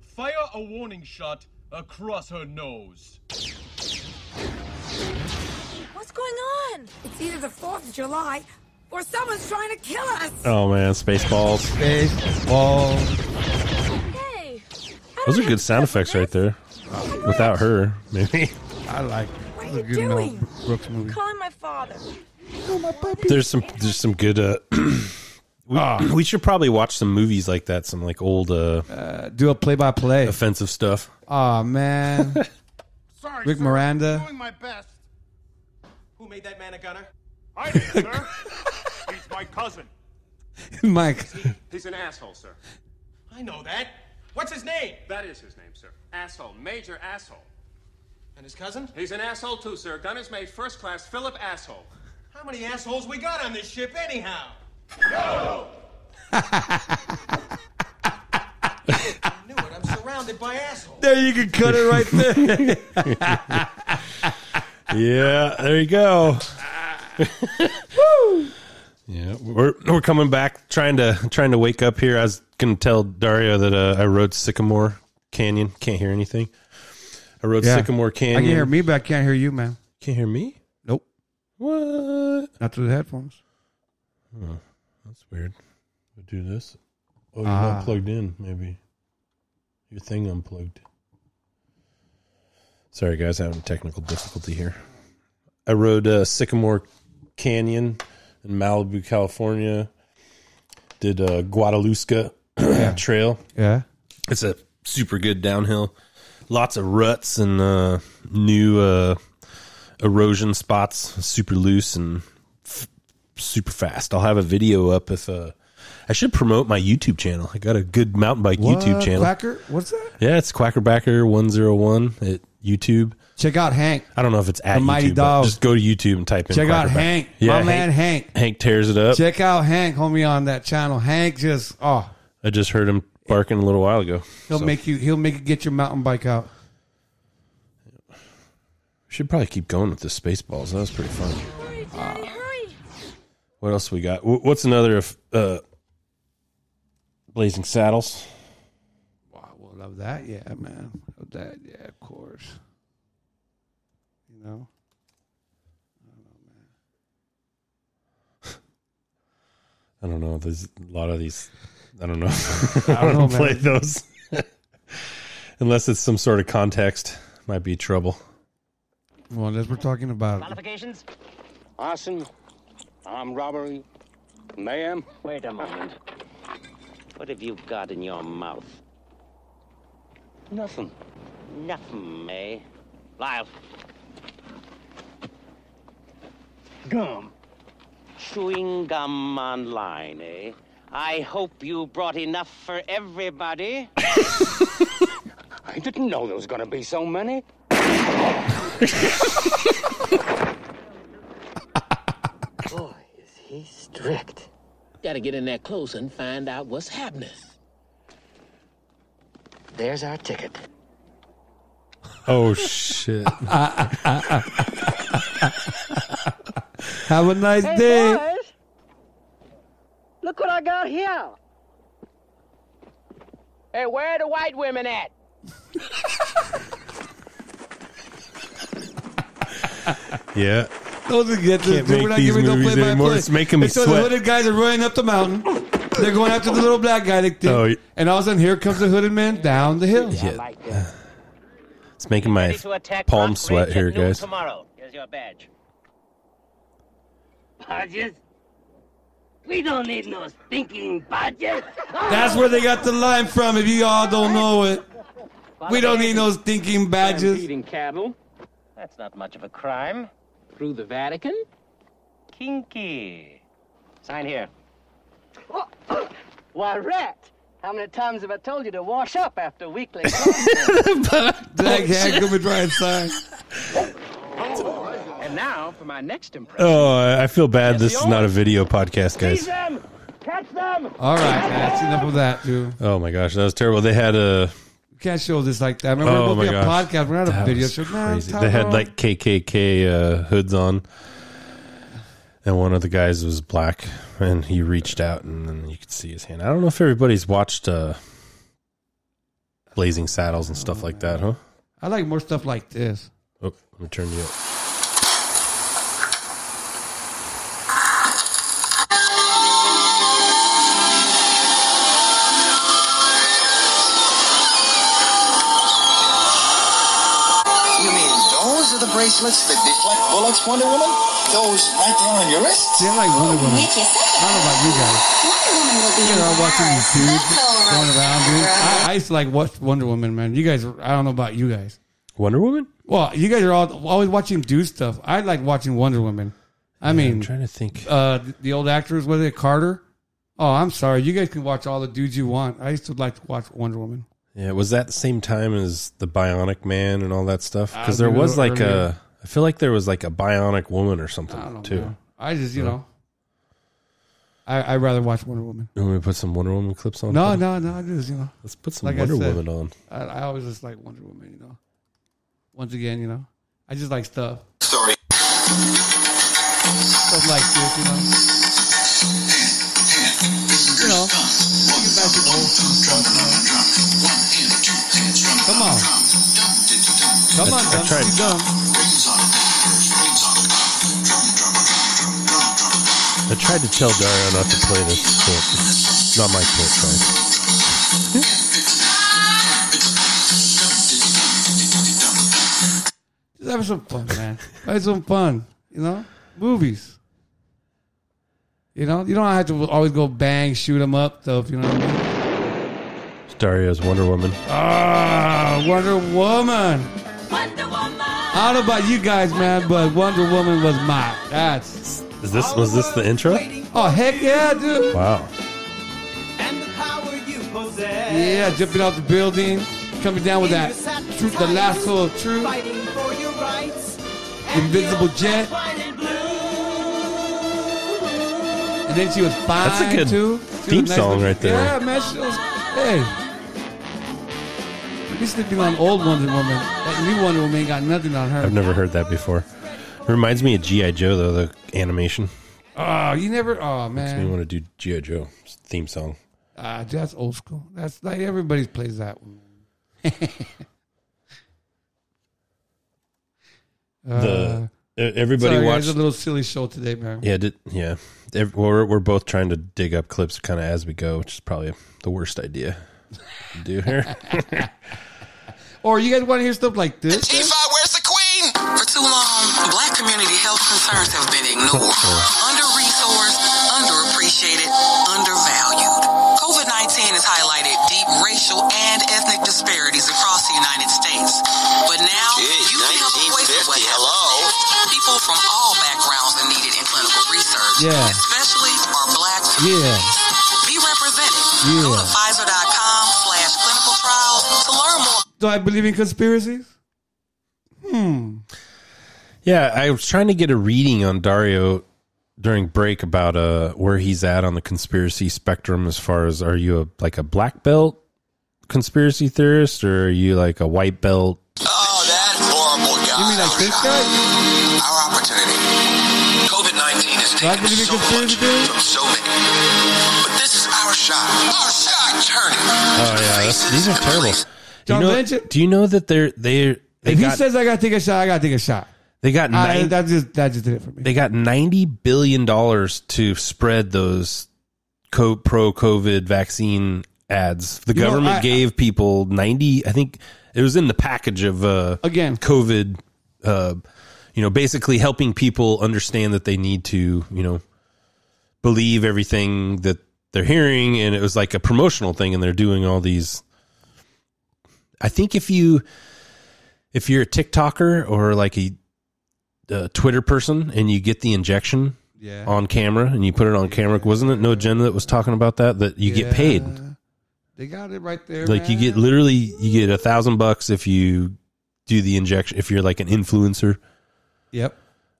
Fire a warning shot across her nose. What's going on? It's either the 4th of July or someone's trying to kill us. Oh man, Spaceballs. Baseball. Hey, Those are good sound effects right there. Without her, maybe. I like. what It's are you doing? Brooks movie. Calling my father. There's some there's some good uh we, we should probably watch some movies like that, some like old uh, Uh, do a play by play. offensive stuff. Oh man. Sorry, Rick sir. Miranda. I'm doing my best. Who made that man a gunner? I did, sir. He's my cousin. Mike. He's an asshole, sir. I know that. What's his name? That is his name, sir. Asshole. Major asshole. And his cousin? He's an asshole, too, sir. Gunner's is made first class. Philip Asshole. How many assholes we got on this ship anyhow? I knew it. I'm surrounded by assholes. There you can cut it right there. Yeah, there you go. Woo! Yeah, we're we're coming back trying to trying to wake up here. I was gonna tell Dario that uh, I rode Sycamore Canyon. Can't hear anything. I rode Yeah. Sycamore Canyon. I can hear me, but I can't hear you, man. Can't hear me. Nope. What? Not through the headphones. Oh, that's weird. We do this. Oh, you're Ah. not plugged in. Maybe your thing unplugged. Sorry, guys, having a technical difficulty here. I rode uh, Sycamore Canyon in Malibu, California. Did uh, Guadalasca Trail. Yeah. It's a super good downhill. Lots of ruts and uh, new uh, erosion spots. Super loose and super fast. I'll have a video up if uh, I should promote my YouTube channel. I got a good mountain bike YouTube channel. Quacker? What's that? Yeah, it's Quackerbacker one zero one at YouTube. Check out Hank. I don't know if it's at The Mighty YouTube, Dog. Just go to YouTube and type in. Check out Hank. Yeah, My man Hank. Hank tears it up. Check out Hank, homie, on that channel. Hank just oh, I just heard him barking a little while ago. he'll So, make you he'll make you get your mountain bike out. should probably keep going with the Spaceballs. That was pretty fun. Daddy, hurry. What else we got? What's another of uh, Blazing Saddles? Wow, we'll love that. Yeah, man. Love that. Yeah, of course. You know. I don't know. There's a lot of these. I don't know. I I don't don't know, play man. those unless it's some sort of context. Might be trouble. Well, unless we're talking about Qualifications? Arson, armed robbery, mayhem. Wait a moment. What have you got in your mouth? Nothing. Nothing, eh? Lyle. Gum. Chewing gum online, eh? I hope you brought enough for everybody. I didn't know there was gonna be so many. Boy, is he strict. Gotta get in there close and find out what's happening. There's our ticket. Oh shit! Have a nice Hey, day. boys! Look what I got here. Hey, where are the white women at? Yeah. Those are good. Can't We're make not these giving no movies play by anymore. play. It's making me so sweat. the hooded guys are running up the mountain. They're going after the little black guy. They think, Oh, yeah. and all of a sudden, here comes the hooded man down the hill. Yeah. It's making my Ready to attack palm Rock sweat Ridge here, noon guys. Tomorrow. Here's your badge. Badges? We don't need no stinking badges. That's where they got the line from. If you all don't know it, we don't need no stinking badges. Eating cattle. That's not much of a crime. Through the Vatican? Kinky. Sign here. Oh. Why, rat! How many times have I told you to wash up after weekly? Black hand coming right inside. And now for my next impression. Oh, I I feel bad. This is not a video podcast, guys. them! Catch them! All right. That's enough of that, dude. Oh my gosh, that was terrible. They had a. Can't show this like that. Remember, Oh we're my supposed to be a gosh, podcast. We're not a video show. Man, crazy. They had like KKK uh, hoods on, and one of the guys was black, and he reached out, and then you could see his hand. I don't know if everybody's watched uh, Blazing Saddles and stuff like that, huh? I like more stuff like this. Oh, let me turn you up. Bracelets that deflect bullets, Wonder Woman? Those right there on your wrist? See, I like Wonder Woman. I don't know about you guys. Wonder You guys are watching these dudes going around, dude. I, I used to like watch Wonder Woman, man. You guys, I don't know about you guys. Wonder Woman? Well, you guys are all always watching dude stuff. I like watching Wonder Woman. I mean, I'm trying to think. uh, the old actors, was it Carter? Oh, I'm sorry. You guys can watch all the dudes you want. I used to like to watch Wonder Woman. Yeah, was that the same time as the Bionic Man and all that stuff? Because there was like earlier. a, I feel like there was like a Bionic Woman or something I don't too. know. I just, you Yeah. know, I I rather watch Wonder Woman. You want me to put some Wonder Woman clips on? No, no, no. I just, you know, Let's put some like I Wonder said, Woman on. I, I always just like Wonder Woman. You know, once again, you know, I just like stuff. Sorry. Stuff like this, you know. Come on. Come on, I tried- I tried to tell Dario not to play this clip. It's not my clip, guys. Just have some fun, man. Have some fun. You know, movies. You know, you don't have to always go bang, shoot them up stuff. You know what I mean? It's Dario's Wonder Woman. Ah, Wonder Woman. Wonder Woman. I don't know about you guys, man, but Wonder Woman was my. That's. Is this was this the intro? Oh heck yeah, dude! Wow. And the power you possess. Yeah, jumping out the building, coming down with that truth, the lasso of truth, invisible jet, and then she was fine That's a good too. She theme nice song looking. right there. Yeah, man, she was. Hey. Be sleeping on old Wonder Woman. That new Wonder Woman ain't got nothing on her. I've never heard that before. Reminds me of GI Joe though. The animation Oh, you never. Oh man, makes me want to do GI Joe theme song. ah, that's old school. That's like everybody plays that one. The everybody Uh, sorry, guys, watched. a little silly show today, man. Yeah, did, yeah. Ev- We're we're both trying to dig up clips kind of as we go, which is probably the worst idea to do here. Or you guys want to hear stuff like this? where's the queen? For too long, black community health concerns have been ignored, under-resourced, underappreciated, undervalued. COVID-19 has highlighted deep racial and ethnic disparities across the United States. But now, you can have a voice in what hello. People from all backgrounds are needed in clinical research, Yeah. especially our black Yeah. Be represented. Yeah. Go to Pfizer.com Do I believe in conspiracies? Hmm. yeah, I was trying to get a reading on Dario during break about uh where he's at on the conspiracy spectrum as far as are you a like a black belt conspiracy theorist or are you like a white belt? Oh, that horrible guy. You mean like this guy? Our opportunity. COVID 19 has Do I taken so much conspiracy from so many. But this is our shot. Our shot. Turn it. Oh yeah, these are terrible. Do you know, do you know that they're they they If he says I gotta take a shot, I gotta take a shot. they got I, that just that just did it for me. they got ninety billion dollars to spread those co- pro COVID vaccine ads. The You know, government I- gave people ninety. I think it was in the package of uh, Again. COVID. Uh, you know, basically helping people understand that they need to, you know, believe everything that they're hearing, and it was like a promotional thing, and they're doing all these. I think if you if you're a TikToker or like a, a Twitter person and you get the injection Yeah. on camera and you put it on camera, wasn't it No Agenda that was talking about that? That you get paid. They got it right there. Like you get literally you get a thousand bucks if you do the injection if you're like an influencer. Yep.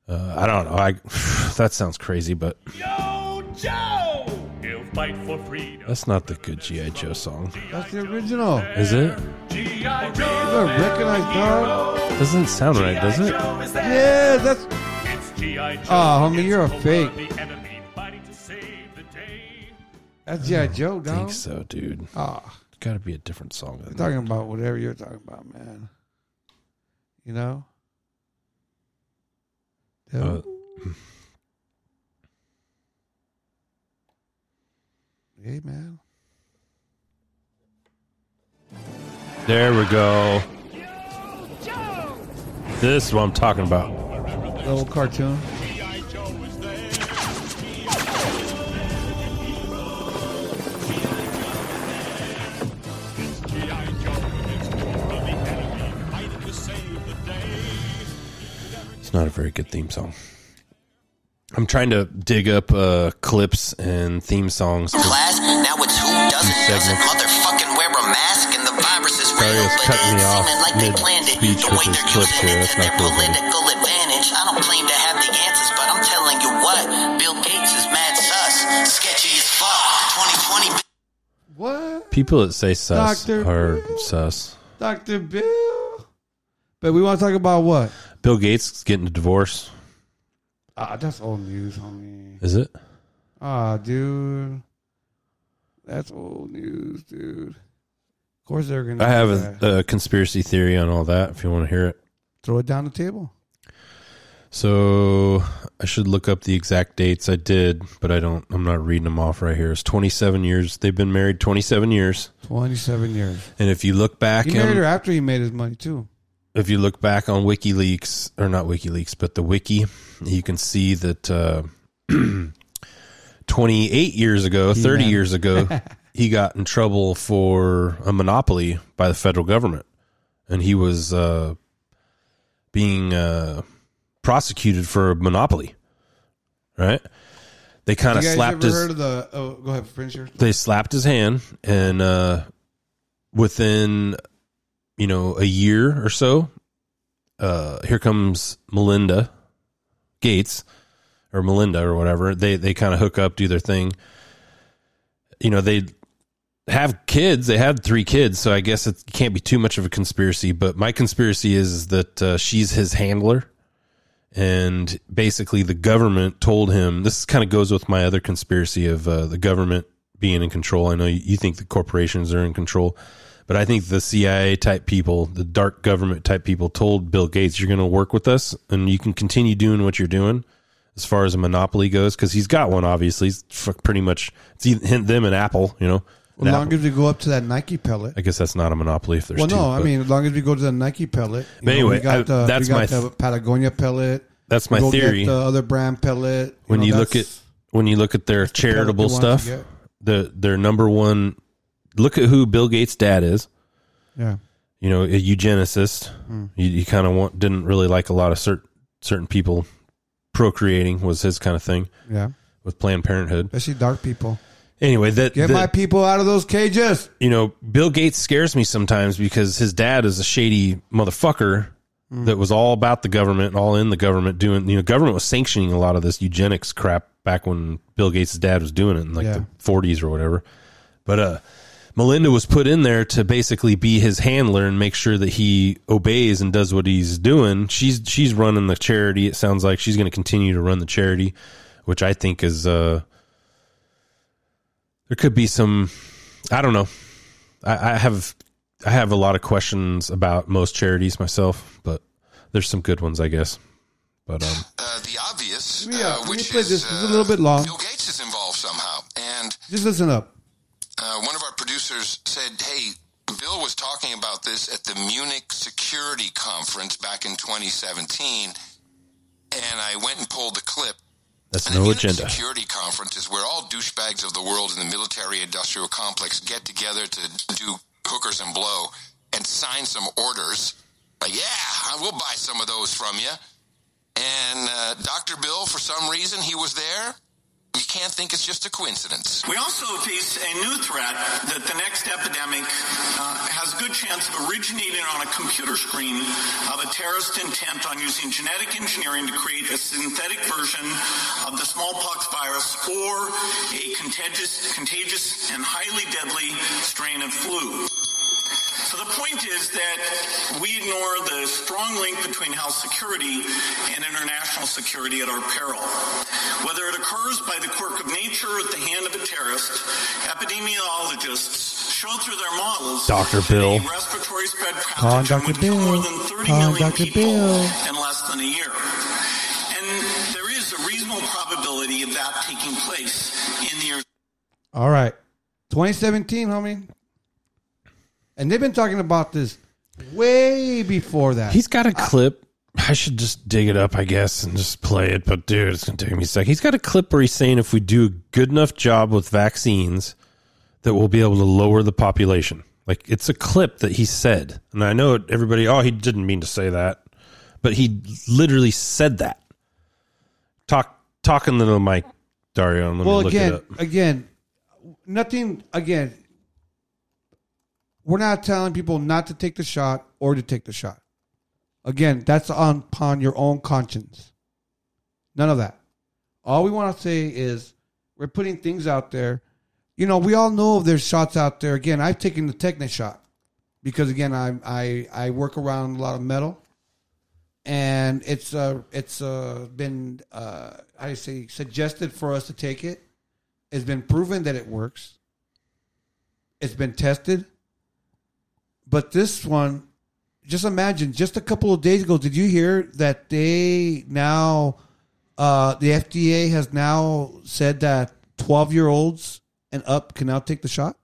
Uh, I don't know. I that sounds crazy, but Yo, Joe! He'll fight for freedom. that's not the good GI Joe song, That's the original. is it? G.I. Joe. Is that recognized dog? Doesn't sound right, does it? Yeah, that's. It's G.I. Joe. Oh, homie, you're a fake. the enemy, fighting to save the day. That's G.I. Joe, I think so, dude. Ah, It's got to be a different song. you're Than talking about whatever you're talking about, man. You know. that. Uh, hey, man. there we go. This is what I'm talking about. Little cartoon. It's not a very good theme song. I'm trying to dig up uh, clips and theme songs. 'Cause Class, now it's who doesn't doesn't Segments. motherfucking wear a mask and the virus is real, Dario's but cutting me off like mid speech The with way his they're clips using here. That's not their cool, political advantage. I don't claim to have the answers, but I'm telling you what, Bill Gates is mad sus, sketchy as fuck. 2020 What? People that say sus Dr. are sus. Dr. Bill. But we want to talk about what? Bill Gates getting a divorce. Ah, that's old news, homie. Is it? Ah, dude. That's old news, dude. Of course they're gonna. I have a, a conspiracy theory on all that. If you want to hear it. throw it down the table. So I should look up the exact dates. I did, but I don't. I'm not reading them off right here. It's 27 years. They've been married 27 years. Twenty-seven years. And if you look back, He married on- her after he made his money too. if you look back on WikiLeaks or not WikiLeaks, but the wiki, you can see that uh, 28 years ago, 30 He-Man. years ago, he got in trouble for a monopoly by the federal government, and he was uh, being uh, prosecuted for a monopoly. Right? They kind of slapped ever his heard of the? Oh, go ahead, finish yours. they slapped his hand and uh within you know a year or so uh here comes melinda gates or melinda or whatever they they kind of hook up do their thing. You know they have kids they had three kids so i guess it can't be too much of a conspiracy but my conspiracy is, that uh, she's his handler. And basically the government told him this kind of goes with my other conspiracy of uh, the government being in control. I know you think the corporations are in control but i think the cia type people the dark government type people told bill gates you're going to work with us and you can continue doing what you're doing as far as a monopoly goes because he's got one obviously he's pretty much it's them and apple you know As And long Apple- as we go up to that Nike pellet. i guess that's not a monopoly if there's well, two no, I but- mean, as long as we go to the Nike pellet. you But know, anyway, we got I- the, that's my the th- Patagonia pellet. That's my theory. The other brand pellet. you when know, you look at when you look at their charitable to stuff, the their number one. Look at who Bill Gates' dad is. Yeah. You know, a eugenicist. Hmm. You, you kind of want didn't really like a lot of certain certain people procreating was his kind of thing. Yeah. with Planned Parenthood. especially dark people. Anyway, that Get that- my people out of those cages. you know, Bill Gates scares me sometimes because his dad is a shady motherfucker Mm. that was all about the government all in the government doing, you know, government was sanctioning a lot of this eugenics crap back when Bill Gates' dad was doing it in like Yeah. the 40s or whatever. But, uh, Melinda was put in there to basically be his handler and make sure that he obeys and does what he's doing. She's she's running the charity. It sounds like she's going to continue to run the charity, which I think is uh there could be some I don't know. I, I have I have a lot of questions about most charities myself, but there's some good ones, I guess. But um, the obvious, Let me, uh, uh, let me which play is this. This is a uh, little bit long. Bill Gates is involved somehow, and Just listen up. uh, one of our producers said, "Hey, Bill was talking about this at the Munich Security Conference back in 2017," and I went and pulled the clip. that's And no Munich agenda. Security Conference is where all douchebags of the world in the military-industrial complex get together to do hookers and blow and sign some orders. Like, yeah, I will buy some of those from you. And uh, Dr. Bill, for some reason, he was there. You can't think it's just a coincidence. We also face a new threat that the next epidemic uh, has a good chance of originating on a computer screen of a terrorist intent on using genetic engineering to create a synthetic version of the smallpox virus or a contagious, contagious and highly deadly strain of flu. So the point is that we ignore the strong link between health security and international security at our peril. Whether it occurs by the quirk of nature or at the hand of a terrorist, epidemiologists show through their models Dr. Bill. respiratory spread Call pathogen Dr. would kill more Bill. than 30 Call million Dr. people Bill. in less than a year. And there is a reasonable probability of that taking place in the year All right. 2017, homie. And they've been talking about this way before that. He's got a clip I should just dig it up, I guess, and just play it. But dude, it's gonna take me a sec. He's got a clip where he's saying if we do a good enough job with vaccines, that we'll be able to lower the population. Like it's a clip that he said, and I know everybody. Oh, he didn't mean to say that, but he literally said that. Talk talking to the mic, Dario. Well, look again, again, nothing. Again, we're not telling people not to take the shot or to take the shot. Again, that's on upon your own conscience. None of that. All we want to say is we're putting things out there. You know, we all know there's shots out there. Again, I've taken the Technic shot because again, I I I work around a lot of metal, and it's uh it's uh been uh I say suggested for us to take it. It's been proven that it works. It's been tested. But this one, just imagine, just a couple of days ago, did you hear that they now, uh, the FDA has now said that 12 year olds and up can now take the shot?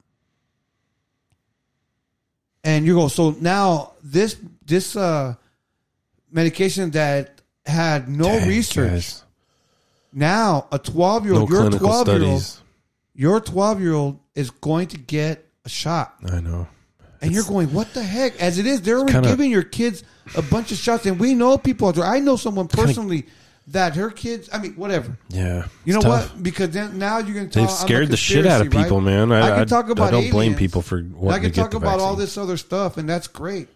And you go, so now this, this, uh, medication that had no Dang, research, guys. now a 12 year old, your clinical 12 year old, your 12 year old is going to get a shot. I know. And you're going, what the heck? As it is, they're already kinda- giving your kids a bunch of shots, and we know people. out there. I know someone personally that her kids. I mean, whatever. Yeah, You know tough. what? Because then now you're going to. They've scared the shit out of people, man. I- I- can talk about. I don't blame people for I can talk about all this other stuff, and that's great.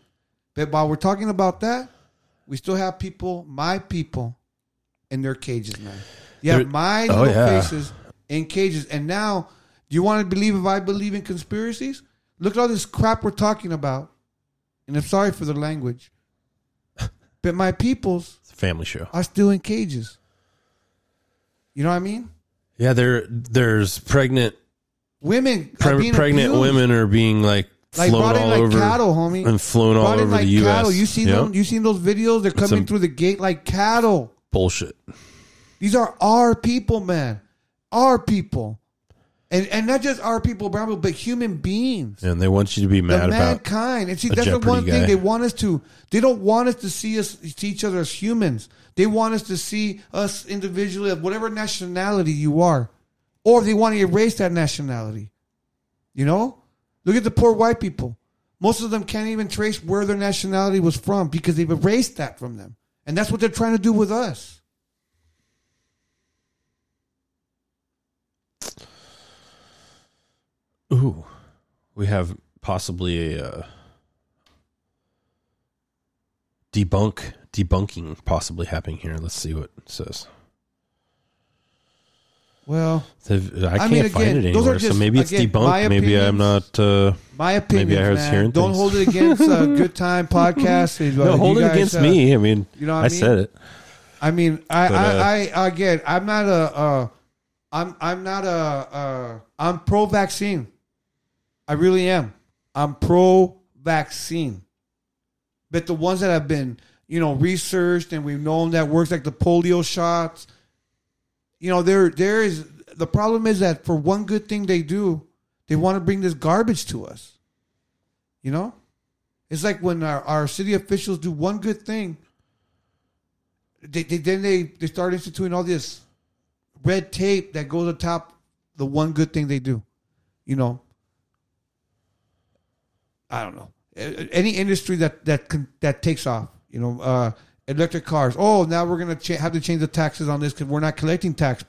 But while we're talking about that, we still have people, my people, in their cages, man. Yeah, my oh, little yeah. faces in cages. And now, do you want to believe if I believe in conspiracies? Look at all this crap we're talking about. And I'm sorry for the language. But my peoples family show. are still in cages. You know what I mean? Yeah, there there's pregnant Women pre- pregnant abused. women are being like like flown all like over cattle, homie. and flown all over like the U.S. Cattle. You seen Yep. them? You seen those videos? They're coming through the gate like cattle. Bullshit. These are our people, man. Our people, and and not just our people, brown people, but human beings. And they want you to be the mad about mankind. And see, that's the Jeopardy one thing they want us to. They don't want us to see us see each other as humans. They want us to see us individually of whatever nationality you are, or they want to erase that nationality. You know, look at the poor white people. Most of them can't even trace where their nationality was from because they've erased that from them, and that's what they're trying to do with us. Ooh, we have possibly a uh, debunk debunking possibly happening here. Let's see what it says. Well, They've- I I can't mean, find it anywhere. so maybe it's again, debunked. Maybe I'm not. Uh, My opinion, Maybe I was man. hearing Don't things. hold it against uh, Good Time Podcast. No, hold it against uh, me. I mean, you know, I mean? said it. I mean, I, But, uh, I, I, again, I'm not a, uh, I'm, I'm not a, uh, I'm pro-vaccine. I really am. I'm pro-vaccine. But the ones that have been, you know, researched and we've known that works, like the polio shots, you know, there, there is the problem is that for one good thing they do, they want to bring this garbage to us. You know, it's like when our, our city officials do one good thing, they, they then they they start instituting all this red tape that goes atop the one good thing they do. You know, I don't know any industry that that can, that takes off. You know, uh, electric cars. Oh, now we're gonna cha- have to change the taxes on this because we're not collecting tax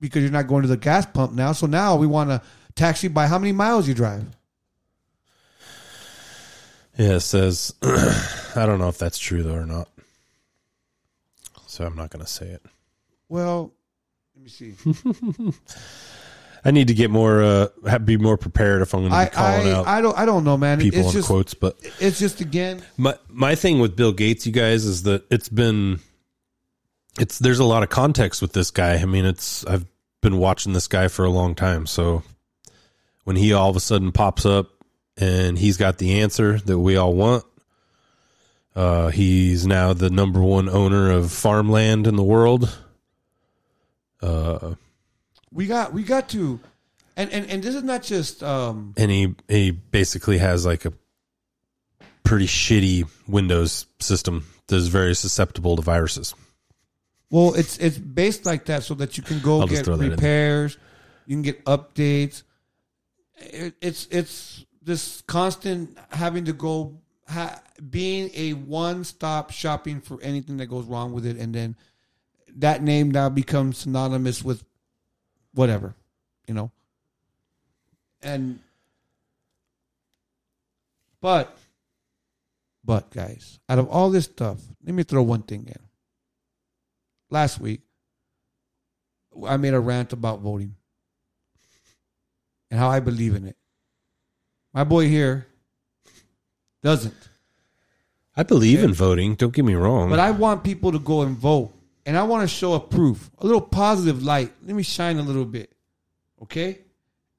because you're not going to the gas pump now. So now we want to tax you by how many miles you drive. Yeah, it says. I don't know if that's true though or not. So I'm not going to say it. Well, let me see. I need to get more, uh, have, be more prepared if I'm going to be calling I, out I don't I don't know, man. people it's on just, quotes. But It's just again. my my thing with Bill Gates, you guys, is that it's been, it's there's a lot of context with this guy. I mean, it's I've been watching this guy for a long time. So when he all of a sudden pops up and he's got the answer that we all want, uh, he's now the number one owner of farmland in the world. Uh, we got we got to and and, and this is not just um and he he basically has like a pretty shitty Windows system that is very susceptible to viruses. Well, it's it's based like that so that you can go I'll get throw that in. repairs, you can get updates. It, it's it's this constant having to go ha, being a one stop shopping for anything that goes wrong with it, and then that name now becomes synonymous with whatever, you know. And but but guys, out of all this stuff, let me throw one thing in last week, I made a rant about voting and how I believe in it. My boy here doesn't. I believe in voting. Don't get me wrong. But I want people to go and vote. And I want to show a proof, a little positive light. Let me shine a little bit. Okay?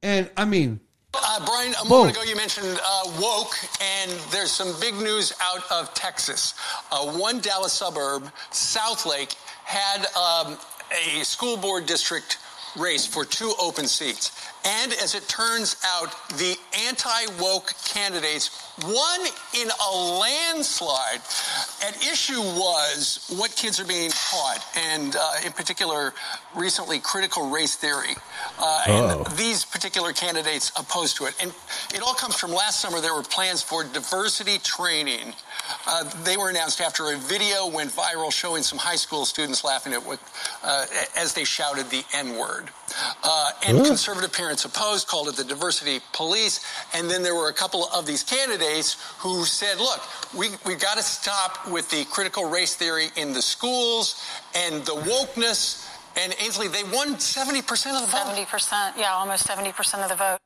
And I mean, Uh, Brian, a Whoa. moment ago you mentioned uh, woke, and there's some big news out of Texas. Uh, one Dallas suburb, Southlake, had um, a school board district race for two open seats. And as it turns out, the anti woke candidates won in a landslide. At issue was what kids are being taught, and uh, in particular, recently, critical race theory. Uh, Uh-oh. and these particular candidates opposed to it. And it all comes from last summer. There were plans for diversity training. Uh, they were announced after a video went viral showing some high school students laughing at what, uh, as they shouted the N word. Uh, and Huh? conservative parents opposed, called it the diversity police. And then there were a couple of these candidates who said, look, we, we got to stop with the critical race theory in the schools and the wokeness. And Ainsley, they won 70% of the vote. 70%, yeah, almost 70% of the vote.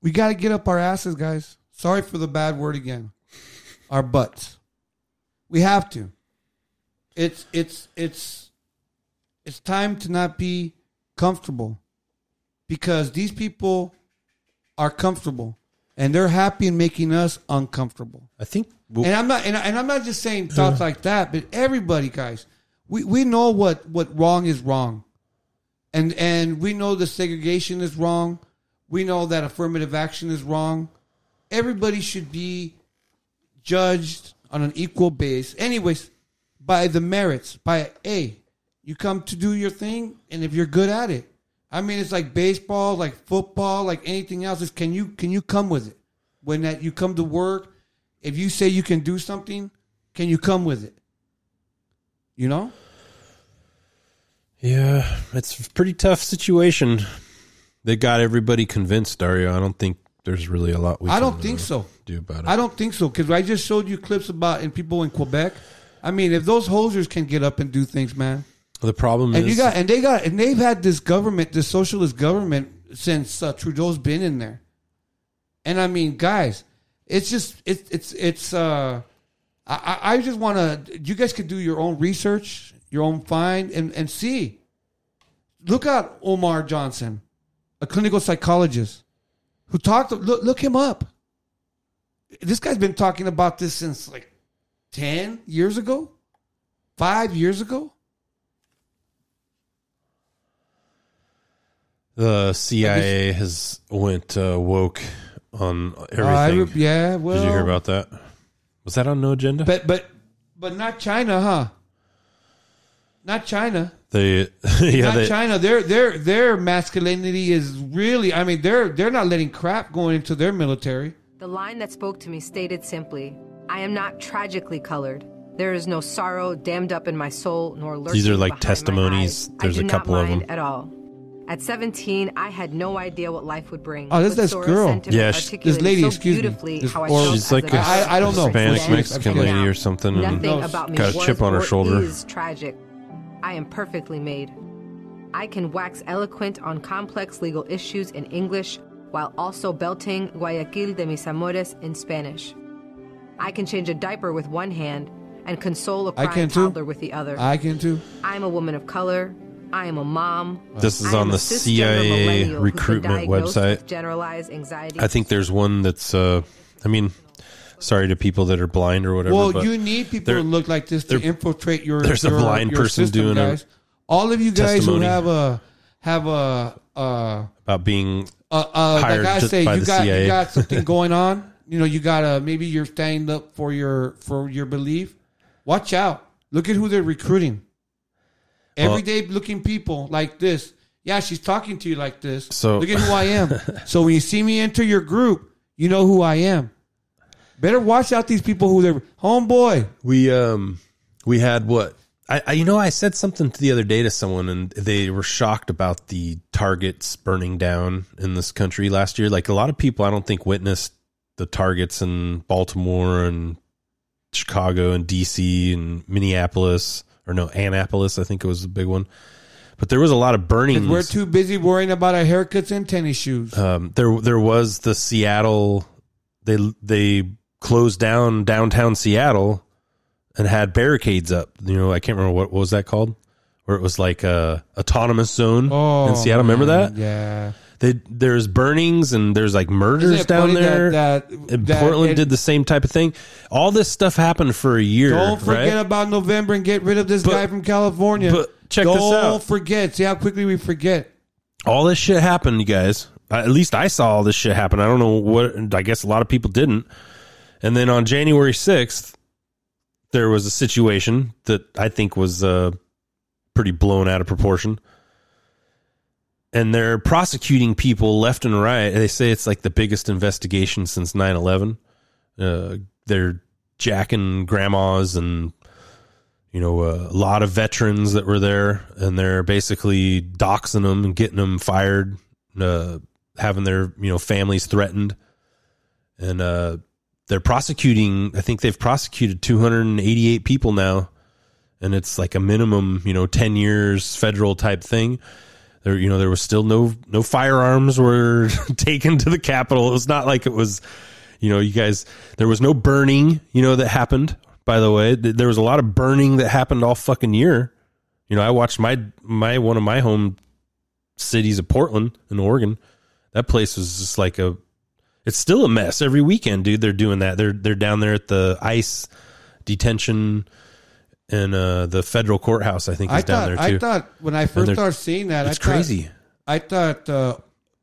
we got to get up our asses, guys. Sorry for the bad word again. Our butts. We have to. It's it's it's it's time to not be comfortable because these people are comfortable and they're happy in making us uncomfortable. I think and I'm not and, and I'm not just saying thoughts uh. like that, but everybody, guys, we, we know what, what wrong is wrong. And and we know the segregation is wrong. We know that affirmative action is wrong. Everybody should be judged on an equal base. Anyways, by the merits, by a you come to do your thing, and if you're good at it, I mean, it's like baseball, like football, like anything else. Is can you can you come with it when that you come to work? If you say you can do something, can you come with it? You know. Yeah, it's a pretty tough situation. They got everybody convinced, Dario. I don't think there's really a lot we I can don't think uh, so. do about it. I don't think so because I just showed you clips about and people in Quebec. I mean, if those hosers can get up and do things, man, The problem and is you got and they got and they've had this government, this socialist government, since uh, Trudeau's been in there. And I mean, guys, it's just it's it's it's. uh I I I just want to. You guys could do your own research, your own find, and and see. Look at Umar Johnson, a clinical psychologist, who talked. Look look him up. This guy's been talking about this since like ten years ago, five years ago. the CIA has went uh, woke on everything. Re- yeah, did you hear about that? Was that on No Agenda? But but but not China, huh? Not China. They, yeah, not they, China. Their their their masculinity is really. I mean, they're they're not letting crap going into their military. The line that spoke to me stated simply I am not tragically colored. There is no sorrow dammed up in my soul, nor lurking these are like testimonies. There's I a do couple not of them. at all. At 17, I had no idea what life would bring. Oh, that's but this girl. sentiment Yeah, she- this lady, so excuse me. beautifully This- how I or- felt She's like a a I- I don't know. Spanish Mexican lady or something. Nothing about me got a chip on her or shoulder. is tragic. I am perfectly made. I can wax eloquent on complex legal issues in English while also belting Guayaquil de mis amores in Spanish. I can change a diaper with one hand and console a I crying can too. toddler with the other. I can too. I'm a woman of color. I am a mom. This is on the CIA millennial who's been recruitment website. Generalized anxiety. I think there's one that's. Uh, I mean, sorry to people that are blind or whatever. well, you need people to look like this to infiltrate your. there's a blind your person system, doing a. All of you guys testimony. who have a have a uh, about being uh, uh, hired like I say, by you the got CIA. you got something going on. You know, you gotta maybe you're standing up for your for your belief. Watch out. Look at who they're recruiting. Well- Everyday looking people like this. Yeah, she's talking to you like this. So- look at who I am. so when you see me enter your group, you know who I am. Better watch out these people who they're homeboy. We um we had what I, I you know I said something the other day to someone and they were shocked about the targets burning down in this country last year. Like a lot of people I don't think witnessed the targets in Baltimore and Chicago and DC and Minneapolis or no Annapolis I think it was a big one. But there was a lot of burning. We're too busy worrying about our haircuts and tennis shoes. Um, there there was the Seattle. They they closed down downtown Seattle and had barricades up. You know, I can't remember what, what was that called, where it was like a autonomous zone Oh, in Seattle. Remember man, that? Yeah. They, there's burnings and there's like murders down funny that- there. that- that Portland it- did the same type of thing. All this stuff happened for a year. Don't forget right? about November and get rid of this guy from California. but check Don't this out. forget. See how quickly we forget. all this shit happened, you guys. At least I saw all this shit happen. I don't know what. I guess a lot of people didn't. And then on January sixth, there was a situation that I think was uh, pretty blown out of proportion. And they're prosecuting people left and right. They say it's like the biggest investigation since 9 11. Uh, they're jacking grandmas and you know, a lot of veterans that were there, and they're basically doxing them and getting them fired, uh, having their you know families threatened, and uh, they're prosecuting. I think they've prosecuted 288 people now, and it's like a minimum, you know, 10 years federal type thing. There, you know, there was still no no firearms were taken to the Capitol. It was not like it was, you know, you guys. There was no burning, you know, that happened by the way. There was a lot of burning that happened all fucking year. You know, I watched my my one of my home cities of Portland in Oregon. That place was just like a it's still a mess every weekend, dude. They're doing that. They're they're down there at the ICE detention and uh the federal courthouse, I think is I down thought. there too. I thought when I first started seeing that, It's I thought, crazy. I thought. Uh,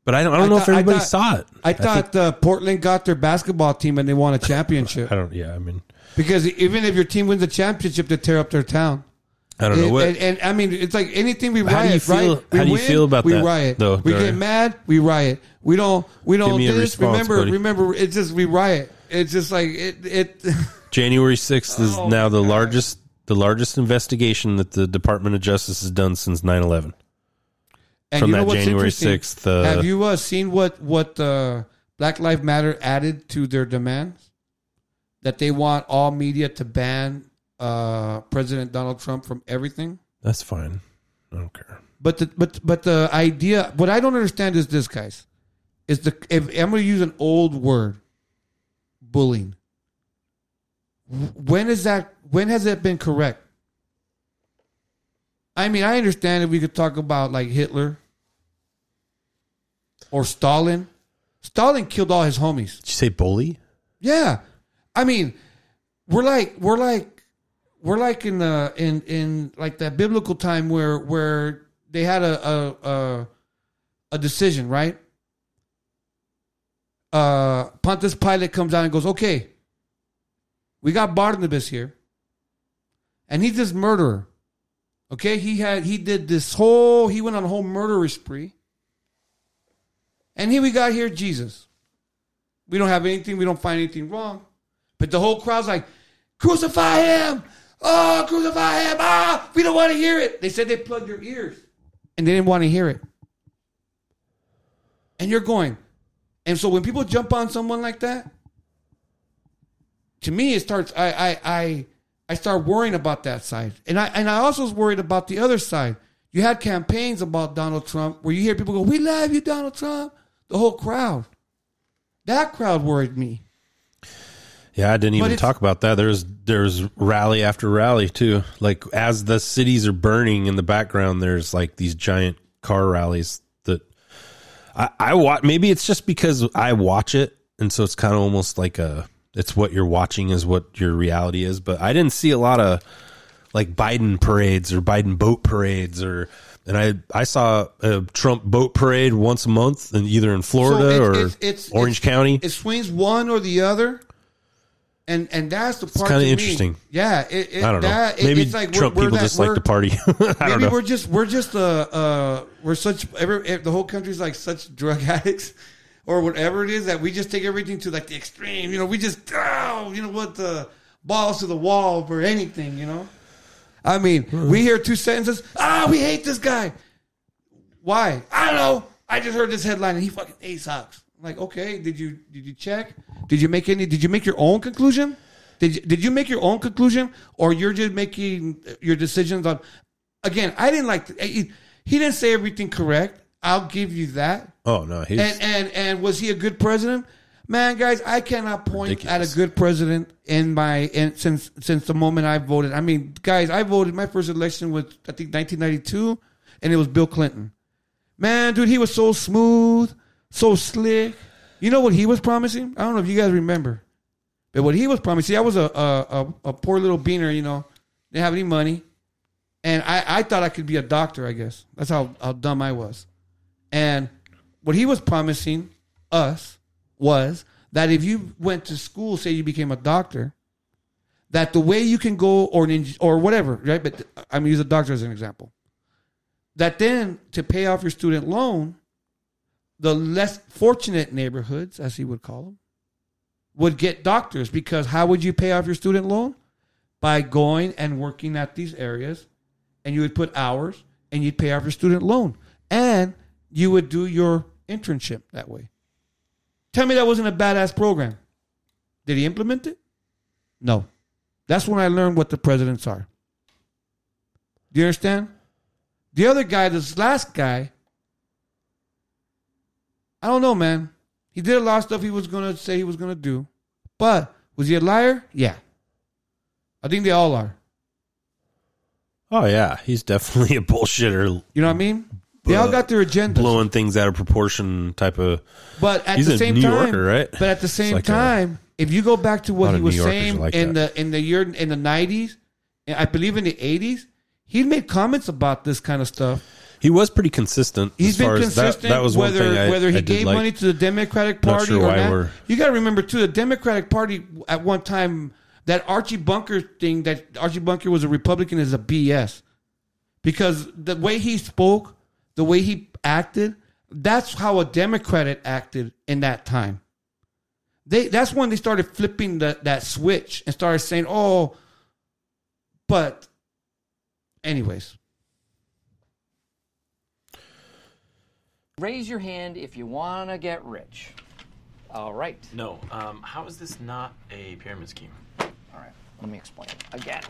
But I don't I don't know if thought- I everybody thought- saw it. I I thought uh, Portland got their basketball team and they won a championship. I don't yeah, I mean because even if your team wins a championship, they tear up their town. I don't know And- what And, and, I mean, it's like anything we riot, How do you feel- right? We how do you win, feel about we that, riot. though, we get mad, we riot. We don't, we don't this. response, remember, buddy. remember, it's just we riot. It's just like it. it January 6th is Oh, now the largest the largest investigation that the Department of Justice has done since 9/11. And From you know that January 6th uh, Have you uh, seen what what uh, Black Lives Matter added to their demands? That they want all media to ban uh, President Donald Trump from everything. That's fine. I don't care. But the but but the idea, what I don't understand is this, guys, is the if I'm going to use an old word, bullying. When is that? When has it been correct? I mean, I understand if we could talk about like Hitler or Stalin. Stalin killed all his homies. Did you say bully? Yeah, I mean, we're like we're like we're like in the in in like that biblical time where where they had a a a, a decision, right? Uh, Pontius Pilate comes out and goes, "Okay, we got Barnabas here, and he's this murderer. Okay, he had he did this whole he went on a whole murder spree, and here we got here Jesus." We don't have anything. We don't find anything wrong. But the whole crowd's like, crucify him. Oh, crucify him. Ah, we don't want to hear it. They said they plugged their ears and they didn't want to hear it. And you're going. And so when people jump on someone like that, to me, it starts, I, I, I, I start worrying about that side. And I, and I also was worried about the other side. You had campaigns about Donald Trump where you hear people go, we love you, Donald Trump. The whole crowd. That crowd worried me. Yeah, I didn't But even talk about that. There's there's rally after rally too. Like as the cities are burning in the background, there's like these giant car rallies that I, I watch. Maybe it's just because I watch it, and so it's kind of almost like a it's what you're watching is what your reality is. But I didn't see a lot of like Biden parades or Biden boat parades or. And I, I saw a Trump boat parade once a month, in either in Florida So or it's- it's- it's- Orange County. It swings one or the other. And and that's the part. kinda to me- interesting. Yeah, it, it, I don't know. that- it- Maybe it's like we're- Trump we're people that- just like we're- to party. I don't maybe know. we're just we're just uh uh we're such every the whole country's like such drug addicts or whatever it is that we just take everything to like the extreme. You know, we just oh, you know what the balls to the wall for anything. You know, I mean, we hear two sentences. Ah, we hate this guy. Why? I don't know. I just heard this headline and he fucking ate socks. I'm like, okay, did you did you check? Did you make any? Did you make your own conclusion? Did you, did you make your own conclusion, or you're just making your decisions on? Again, I didn't like. Eh, he, he didn't say everything correct. I'll give you that. Oh no, he's And and and was he a good president? Man, guys, I cannot point at a good president in my in, since since the moment I voted. I mean, guys, I voted. My first election was I think 1992, and it was Bill Clinton. Man, dude, he was so smooth, so slick. You know what he was promising? I don't know if you guys remember, but what he was promising. See, I was a a, a, a poor little beaner. You know, didn't have any money, and I I thought I could be a doctor. I guess that's how how dumb I was. And what he was promising us was that if you went to school, say you became a doctor, that the way you can go or or whatever, right? But uh, I'm gonna use a doctor as an example. That then to pay off your student loan, the less fortunate neighborhoods, as he would call them, would get doctors because how would you pay off your student loan? By going and working at these areas, and you would put hours and you'd pay off your student loan, and you would do your internship that way. Tell me that wasn't a badass program. Did he implement it? No. That's when I learned what the presidents are. Do you understand? The other guy, this last guy, I don't know, man. He did a lot of stuff he was gonna say he was gonna do, but was he a liar? Yeah. I think they all are. Oh yeah, he's definitely a bullshitter. You know what I mean? They all got their agendas. blowing things out of proportion type of. But at he's the a same New time, Yorker, right? But at the same like a- time, if you go back to what he was saying like in that. the in the year in the nineties, I believe in the eighties, he made comments about this kind of stuff. He was pretty consistent. He's as been far as consistent. that, that was one whether thing I, whether he I gave like. money to the Democratic Party sure or not. we're- You got to remember too, the Democratic Party at one time that Archie Bunker thing that Archie Bunker was a Republican is a BS because the way he spoke, the way he acted, that's how a Democrat acted in that time. They that's when they started flipping the, that switch and started saying, "Oh, but anyways." Raise your hand if you want to get rich. All right. No. Um, how is this not a pyramid scheme? All right. Let me explain again.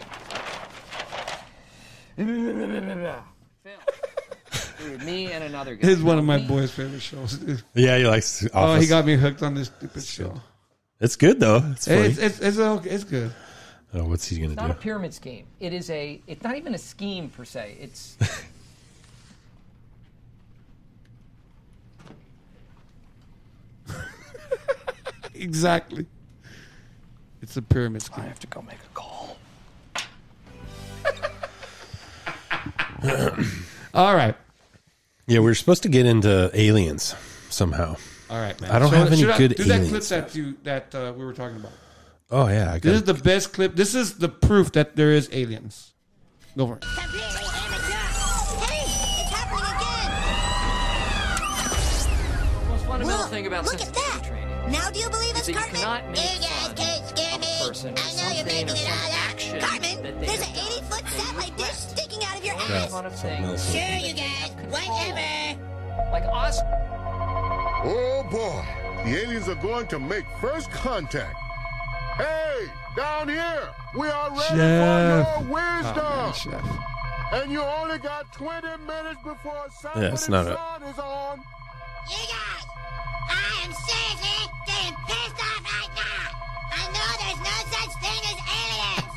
Dude, me and another guy. This is one of my boys' favorite shows. dude. Yeah, he likes Office. Oh, he got me hooked on this stupid show. It's good though. It's funny. It's it's it's, okay, it's good. oh, what's he gonna It's do? not a pyramid scheme. It is a. It's not even a scheme per se. It's. Exactly. It's a pyramid scheme. I have to go make a call. All right. Yeah, we are supposed to get into aliens somehow. All right, man. I don't So have any should I good do that alien clip stuff. that you that uh, we were talking about. Oh yeah, I This is the best clip. This is the proof that there is aliens. Go for it. most fundamental Look, thing about look at sensitivity that. Training Now do you believe is us, that you Cartman? cannot make You guys fun can't scare of me. a person or I know you're making it some all up. action Cartman, that they there's an have 80 foot satellite dish sticking out of your ass. fun things. Sure, you guys. Whatever. Like us. Oh boy, the aliens are going to make first contact. Hey, down here, we are ready Chef. for your wisdom. Oh, man, chef. and you only got 20 minutes before Yeah, it's not a- sun is on. You guys, I am seriously getting pissed off right now. I know there's no such thing as aliens.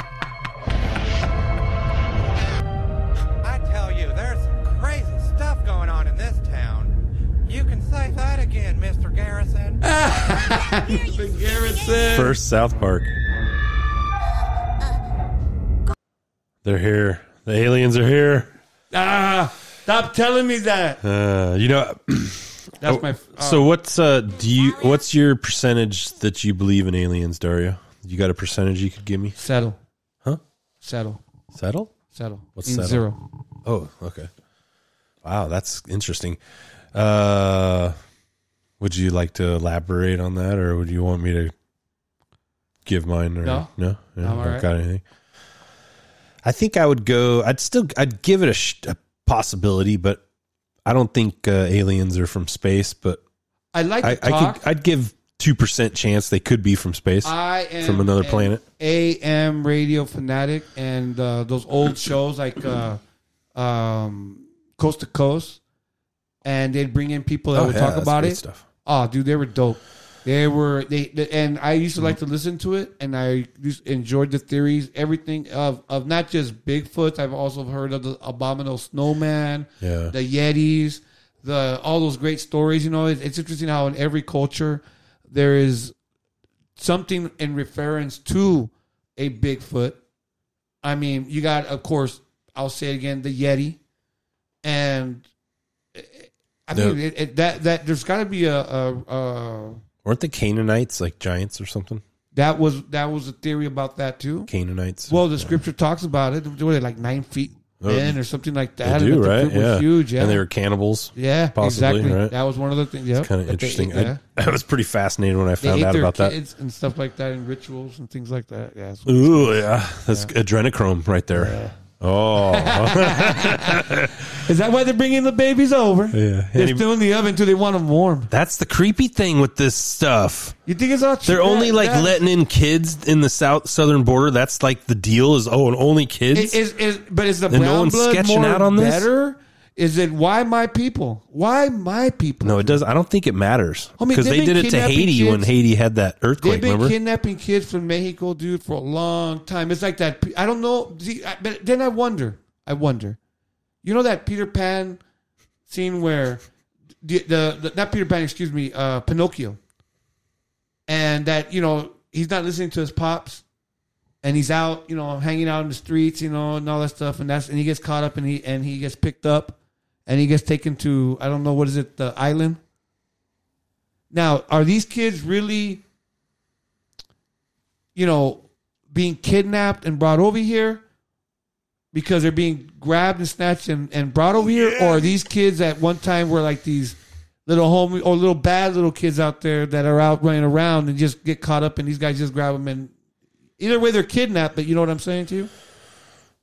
I tell you, there's some crazy stuff going on in this town. You can say that again, Mr. Garrison. Mr. Garrison. First South Park. They're here. The aliens are here. Ah, stop telling me that. Uh, you know, That's my- So oh. what's uh? Do you? What's your percentage that you believe in aliens, Dario? You got a percentage you could give me? Settle. Huh? Settle. Settle? Settle. What's Means settle? zero. Oh, okay. Wow, that's interesting. Uh, would you like to elaborate on that, or would you want me to give mine? Or No. no, I'm Yeah, all right. got anything. I think I would go. I'd still. I'd give it a, sh- a possibility, but I don't think uh, aliens are from space. But I like I, to I talk. could. I'd give two percent chance they could be from space, I am from another an planet. AM radio fanatic, and uh, those old shows like uh, um, Coast to Coast, and they'd bring in people that Oh, would yeah, talk about it. stuff. Oh, dude, they were dope. They were they, they- and I used to like to listen to it, and I enjoyed the theories, everything of of not just Bigfoot. I've also heard of the abominable snowman, Yeah. the Yetis, the all those great stories. You know, it's, it's interesting how in every culture there is something in reference to a Bigfoot. I mean, you got, of course, I'll say it again, the Yeti, and eh, I The- mean it, it, that that there's got to be a, a, a Weren't the Canaanites like giants or something? that was that was a theory about that too. Canaanites. Well, the scripture talks about it. Were they like nine feet Oh, or something like They that? do, And the right? was Yeah. huge. Yeah, And they were cannibals. Yeah, possibly, exactly. right? That was one of the things. Yeah, kind of interesting. ate, yeah. I, I was pretty fascinated when I found out about that. and stuff like that and rituals and things like that. Yeah, Ooh, yeah, that's adrenochrome right there. Oh, Is that why they're bringing the babies over? Yeah. they're Any- still in the oven until they want them warm. that's the creepy thing with this stuff. You think it's all? They're only like letting in kids in the south southern border. That's like the deal is oh, and only kids. Is, is, is but is the And no brown one's blood sketching more out on this? better? Is it why my people? Why my people? no, it does. I don't think it matters I mean, because they've did it to Haiti when. Haiti had that earthquake. They've been Remember? kidnapping kids from Mexico, dude, for a long time. It's like that. I don't know. See, I, but then I wonder. I wonder. You know that Peter Pan scene where the, the, the not Peter Pan, excuse me, uh, Pinocchio, and that you know he's not listening to his pops, and he's out, you know, hanging out in the streets, you know, and all that stuff, and that's and he gets caught up and he and he gets picked up, and he gets taken to I don't know what is it the island. Now, are these kids really, you know, being kidnapped and brought over here because they're being grabbed and snatched and, and brought over here, or are these kids at one time were like these little home or little bad little kids out there that are out running around and just get caught up and these guys just grab them and either way they're kidnapped, but you know what I'm saying to you?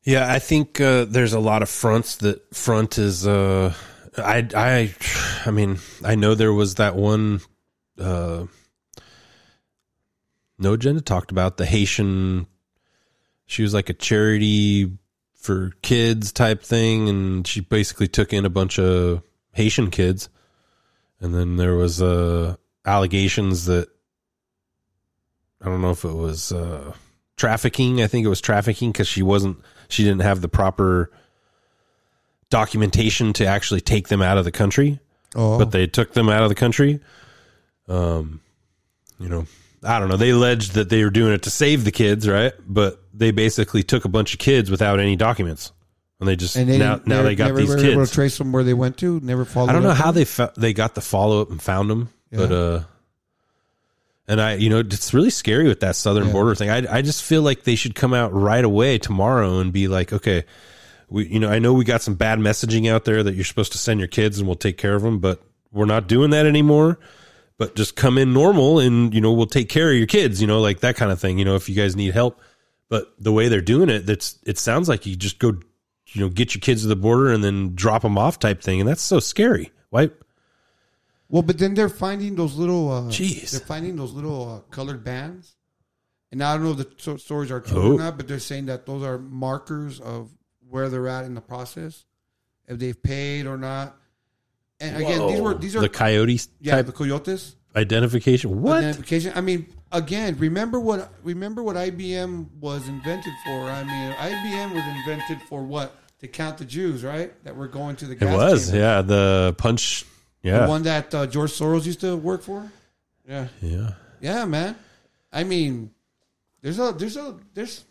Yeah, I think uh, there's a lot of fronts that front is. Uh, I I I mean I know there was that one. Uh, no agenda talked about the Haitian. She was like a charity for kids type thing, and she basically took in a bunch of Haitian kids, and then there was uh, allegations that I don't know if it was uh, trafficking. I think it was trafficking because she wasn't. She didn't have the proper documentation to actually take them out of the country. Oh. But they took them out of the country. Um, you know, I don't know. They alleged that they were doing it to save the kids, right? But they basically took a bunch of kids without any documents, and they just And they now now they got never these were able to trace them where they went to. Never followed. I don't know how on they fo- they got the follow up and found them, but uh, and I you know it's really scary with that southern Yeah. border thing. I I just feel like they should come out right away tomorrow and be like, okay, we you know I know we got some bad messaging out there that you're supposed to send your kids and we'll take care of them, but we're not doing that anymore. But just come in normal and you know we'll take care of your kids, you know, like that kind of thing. You know, if you guys need help. But the way they're doing it, that's it sounds like you just go, you know, get your kids to the border and then drop them off type thing, and that's so scary. Why? Well, but then they're finding those little. Uh, Jeez. They're finding those little uh, colored bands, and I don't know if the so- stories are true Oh. or not, but they're saying that those are markers of where they're at in the process, if they've paid or not. And again, these were these are the coyotes yeah, type the coyotes identification. What? identification. I mean, again, remember what remember what IBM was invented for. I mean, IBM was invented for what to count the Jews, right? That were going to the It gas was, chamber. yeah. The punch, the one that uh, George Soros used to work for. Yeah, yeah. yeah, man. I mean, there's a there's a there's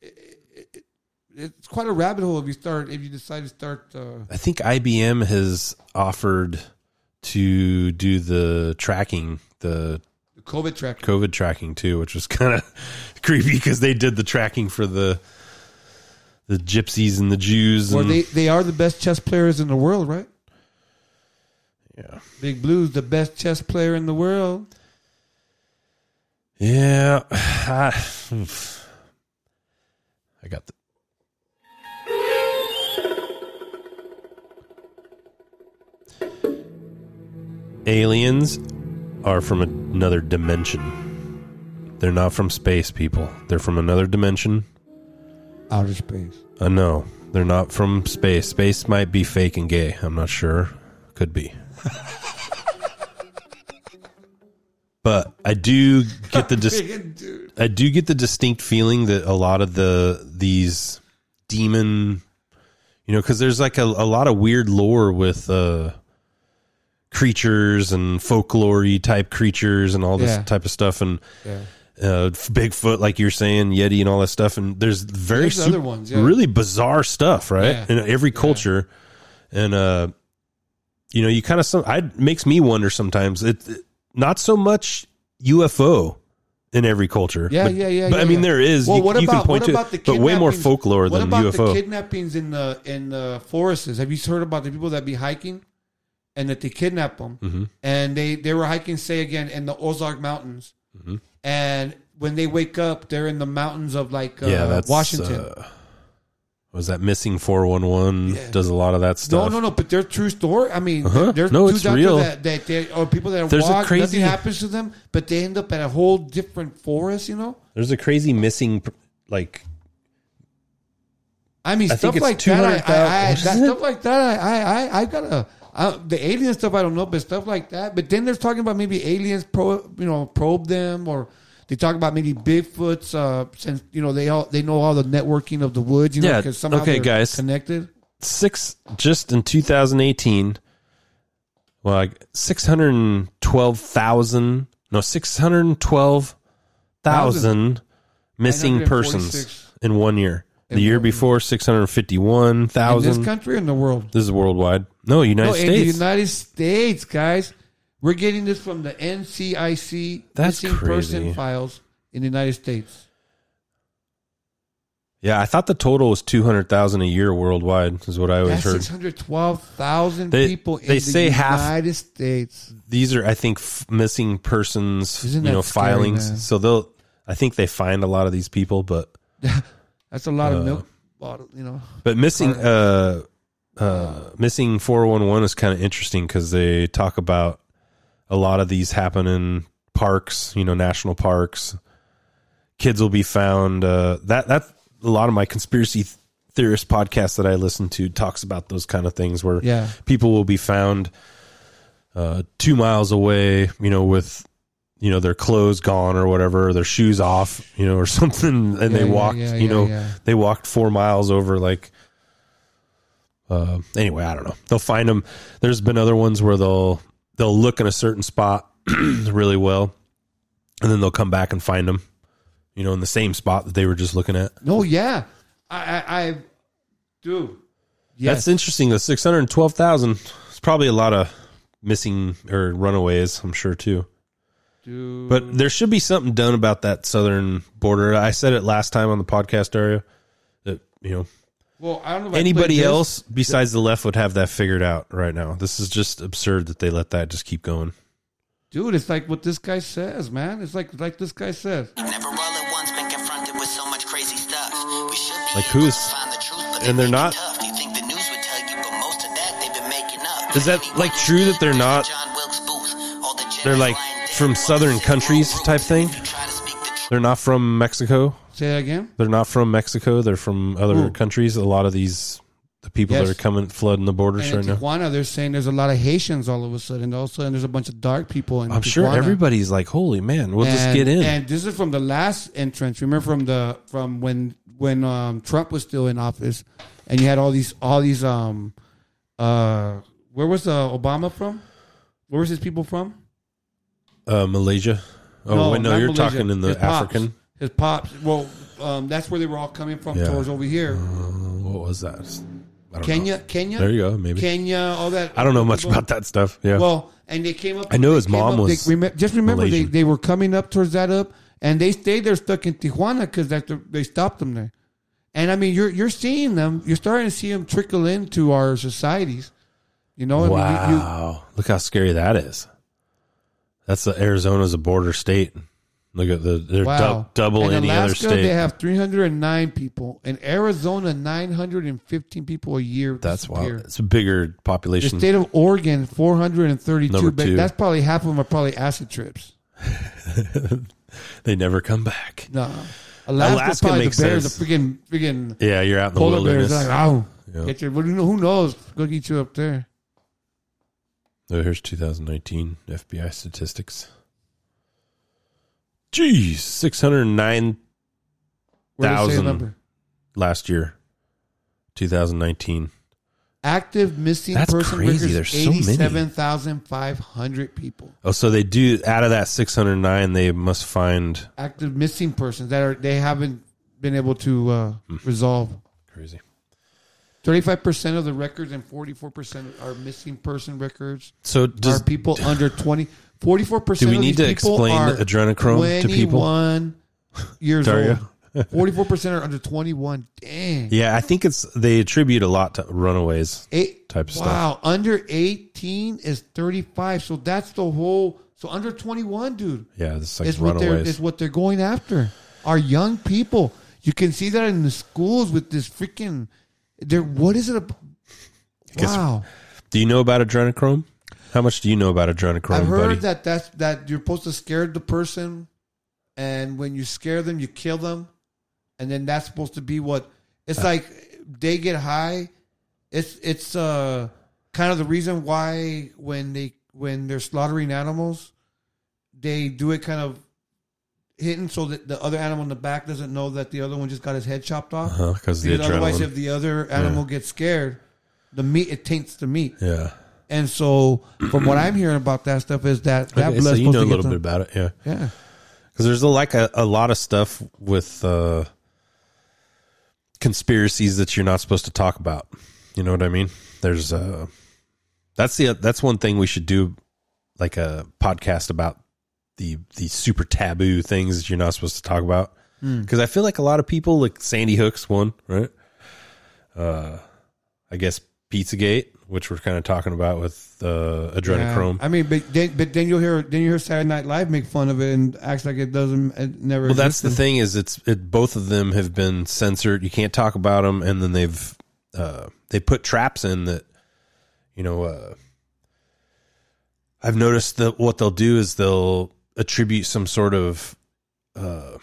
it, it, it's quite a rabbit hole if you start if you decide to start. Uh, I think IBM has offered to do the tracking, the COVID track. COVID tracking too, which was kind of creepy because they did the tracking for the the gypsies and the Jews. Well, And, they they are the best chess players in the world, right? Yeah. Big Blue's the best chess player in the world. yeah, I, I got the. Aliens are from another dimension. They're not from space, people. They're from another dimension. Outer space. Uh, no, they're not from space. Space might be fake and gay. I'm not sure. Could be. but I do get the dis-. I do get the distinct feeling that a lot of the these demon, you know, because there's like a, a lot of weird lore with uh, creatures and folklore type creatures and all this Yeah. type of stuff and. Yeah. Uh, Bigfoot, like you're saying, Yeti, and all that stuff, and there's very There's sup- other ones, yeah. really bizarre stuff, right? In every culture, and uh, you know, you kind of some. I makes me wonder sometimes. It, it- not so much UFO in every culture. Yeah, but, yeah, yeah. But yeah, I mean, yeah. there is. Well, you, what you about can point what to, about the it, but way more folklore what than about UFO. the kidnappings in the in the forests? Have you heard about the people that be hiking and that they kidnap them Mhm. and they they were hiking, say again, in the Ozark Mountains, Mhm. and when they wake up, they're in the mountains of like uh, yeah, that's Washington. Uh, was that missing four one one? Does a lot of that stuff. no, no. No, but they're true story. I mean, Uh-huh. there's No, it's real. that, that they or people that There's a crazy- Nothing happens to them, but they end up at a whole different forest. You know. There's a crazy missing, like I mean, I stuff like that. I, I, I, 200,000. that stuff like that. I, I, I, I gotta. Uh, the alien stuff, I don't know, but stuff like that. But then they're talking about maybe aliens, pro, you know, probe them, or they talk about maybe Bigfoots. Uh, since you know they all they know all the networking of the woods. You know, Yeah, because somehow okay, they're guys. connected. six just in 2018 well like 612,000 no 612,000 missing persons in one year the In year before In 651,000 this country in the world? this is worldwide no United no, in States the United States, guys. We're getting this from the NCIC That's missing person crazy. files in the United States. yeah I thought the total was 200,000 a year worldwide is what I always That's heard six hundred twelve thousand They- people in they the say half- United States. these are I think f- missing persons Isn't you know scary, filings man? so they'll I think they find a lot of these people but That's a lot Uh, of milk bottle, you know. But missing uh uh missing 411 is kind of interesting cuz they talk about a lot of these happen in parks, you know, national parks. Kids will be found uh that that a lot of my conspiracy th- theorist podcasts that I listen to talks about those kind of things where Yeah. people will be found uh 2 miles away, you know, with you know their clothes gone or whatever, their shoes off, you know, or something, and Yeah, they walked, yeah, you know, they walked four miles over like uh, anyway, I don't know. They'll find them. There's been other ones where they'll they'll look in a certain spot really well, and then they'll come back and find them, you know, in the same spot that they were just looking at. No, yeah. I I, I do. Yes. That's interesting. The six hundred twelve thousand. It's probably a lot of missing or runaways. I'm sure too. Dude. But there should be something done about that southern border. I said it last time on the podcast area that you know Well, I don't know if I anybody this. else besides the left would have that figured out right now. This is just absurd that they let that just keep going. Dude, it's like what this guy says, man. It's like like this guy says. Never all at once been confronted with so much crazy stuff. We should be Like who's and they're not. tough. You think the news would tell you, but most of that they've been making up. Is that like true that they're not? They're like from southern countries type thing. They're not from Mexico. Say that again. They're not from Mexico. They're from other Who? countries. A lot of these the people Yes. that are coming flooding the borders And right in now. Tijuana, they're saying there's a lot of Haitians all of a sudden. All of a sudden, there's a bunch of dark people in I'm sure everybody's like, "Holy man, we'll just And- get in." And this is from the last entrance. Remember from the from when when um, Trump was still in office, and you had all these all these um uh where was uh, Obama from? Where was his people from? uh, Malaysia. Oh wait, no, not you're Malaysia. talking in the His pops. African. His pops. Well, um, that's where they were all coming from Yeah. towards over here. Uh, what was that? Kenya, know. Kenya. There you go, maybe. Kenya, all that. I don't know much about that stuff. Yeah. Well, and they came up. I know his mom up- was They, just remember, they, Malaysian. they were coming up towards that up, and they stayed there stuck in Tijuana because that they stopped them there. And I mean, you're you're seeing them. You're starting to see them trickle into our societies. You know, I mean, you- you- wow. Look how scary that is. That's the Arizona's a border state. Look at the they're wow. dou- double in any Alaska, other state. They have 309 people. In Arizona, 915 people a year. That's wild. It's a bigger population. The state of Oregon, 432. Number But two. that's probably half of them are probably acid trips. they never come back. No. Alaska, Alaska probably makes the bears, sense. the freaking, freaking Yeah, you're out in the polar wilderness. bears. Like, oh, Yeah. get your, well, you know, who knows? Go get you up there. Oh, here's 2019 FBI statistics. Jeez, 609,000 Where does it say the number? last year, 2019. Active missing That's person crazy. records, There's so many. 87,500 people. Oh, so they do out of that 609, they must find Active missing persons that are they haven't been able to uh, Hmm. resolve. crazy. 35% of the records and 44% are missing person records. So does- are people under 20 44% Do we of need to explain adrenochrome to people? 21 years old. 44% are under 21. Dang. Yeah, I think it's they attribute a lot to runaways Eight, type of stuff. wow, under 18 is 35. So that's the whole so under 21, dude. Yeah, it's like is what they're is what they're going after. Our young people. You can see that in the schools with this freaking there what is it? Wow. Do you know about adrenochrome? How much do you know about adrenochrome, I've heard buddy? that that's that you're supposed to scare the person, and when you scare them, you kill them, and then that's supposed to be what it's like. They get high. It's it's uh kind of the reason why when they when they're slaughtering animals, they do it kind of hidden so that the other animal in the back doesn't know that the other one just got his head chopped off. Uh-huh, Because otherwise, if the other animal Yeah. gets scared, the meat it taints the meat. Yeah. And so, from what I'm hearing about that stuff, is that that Okay, so you know a little get bit about it, yeah. Yeah. Because there's a, like a, a lot of stuff with uh, conspiracies that you're not supposed to talk about. You know what I mean? There's uh, that's the that's one thing we should do, like a podcast about the the super taboo things that you're not supposed to talk about. Hmm. Because I feel like a lot of people, like Sandy Hook's one, right? Uh, I guess Pizzagate, which we're kind of talking about with uh, adrenochrome. Yeah. I mean, but then, but then you'll hear then you hear Saturday Night Live make fun of it and acts like it doesn't it never. Well, that's the thing is it's it, both of them have been censored. You can't talk about them, and then they've uh, they put traps in that. You know, uh, I've noticed that what they'll do is they'll attribute some sort of uh,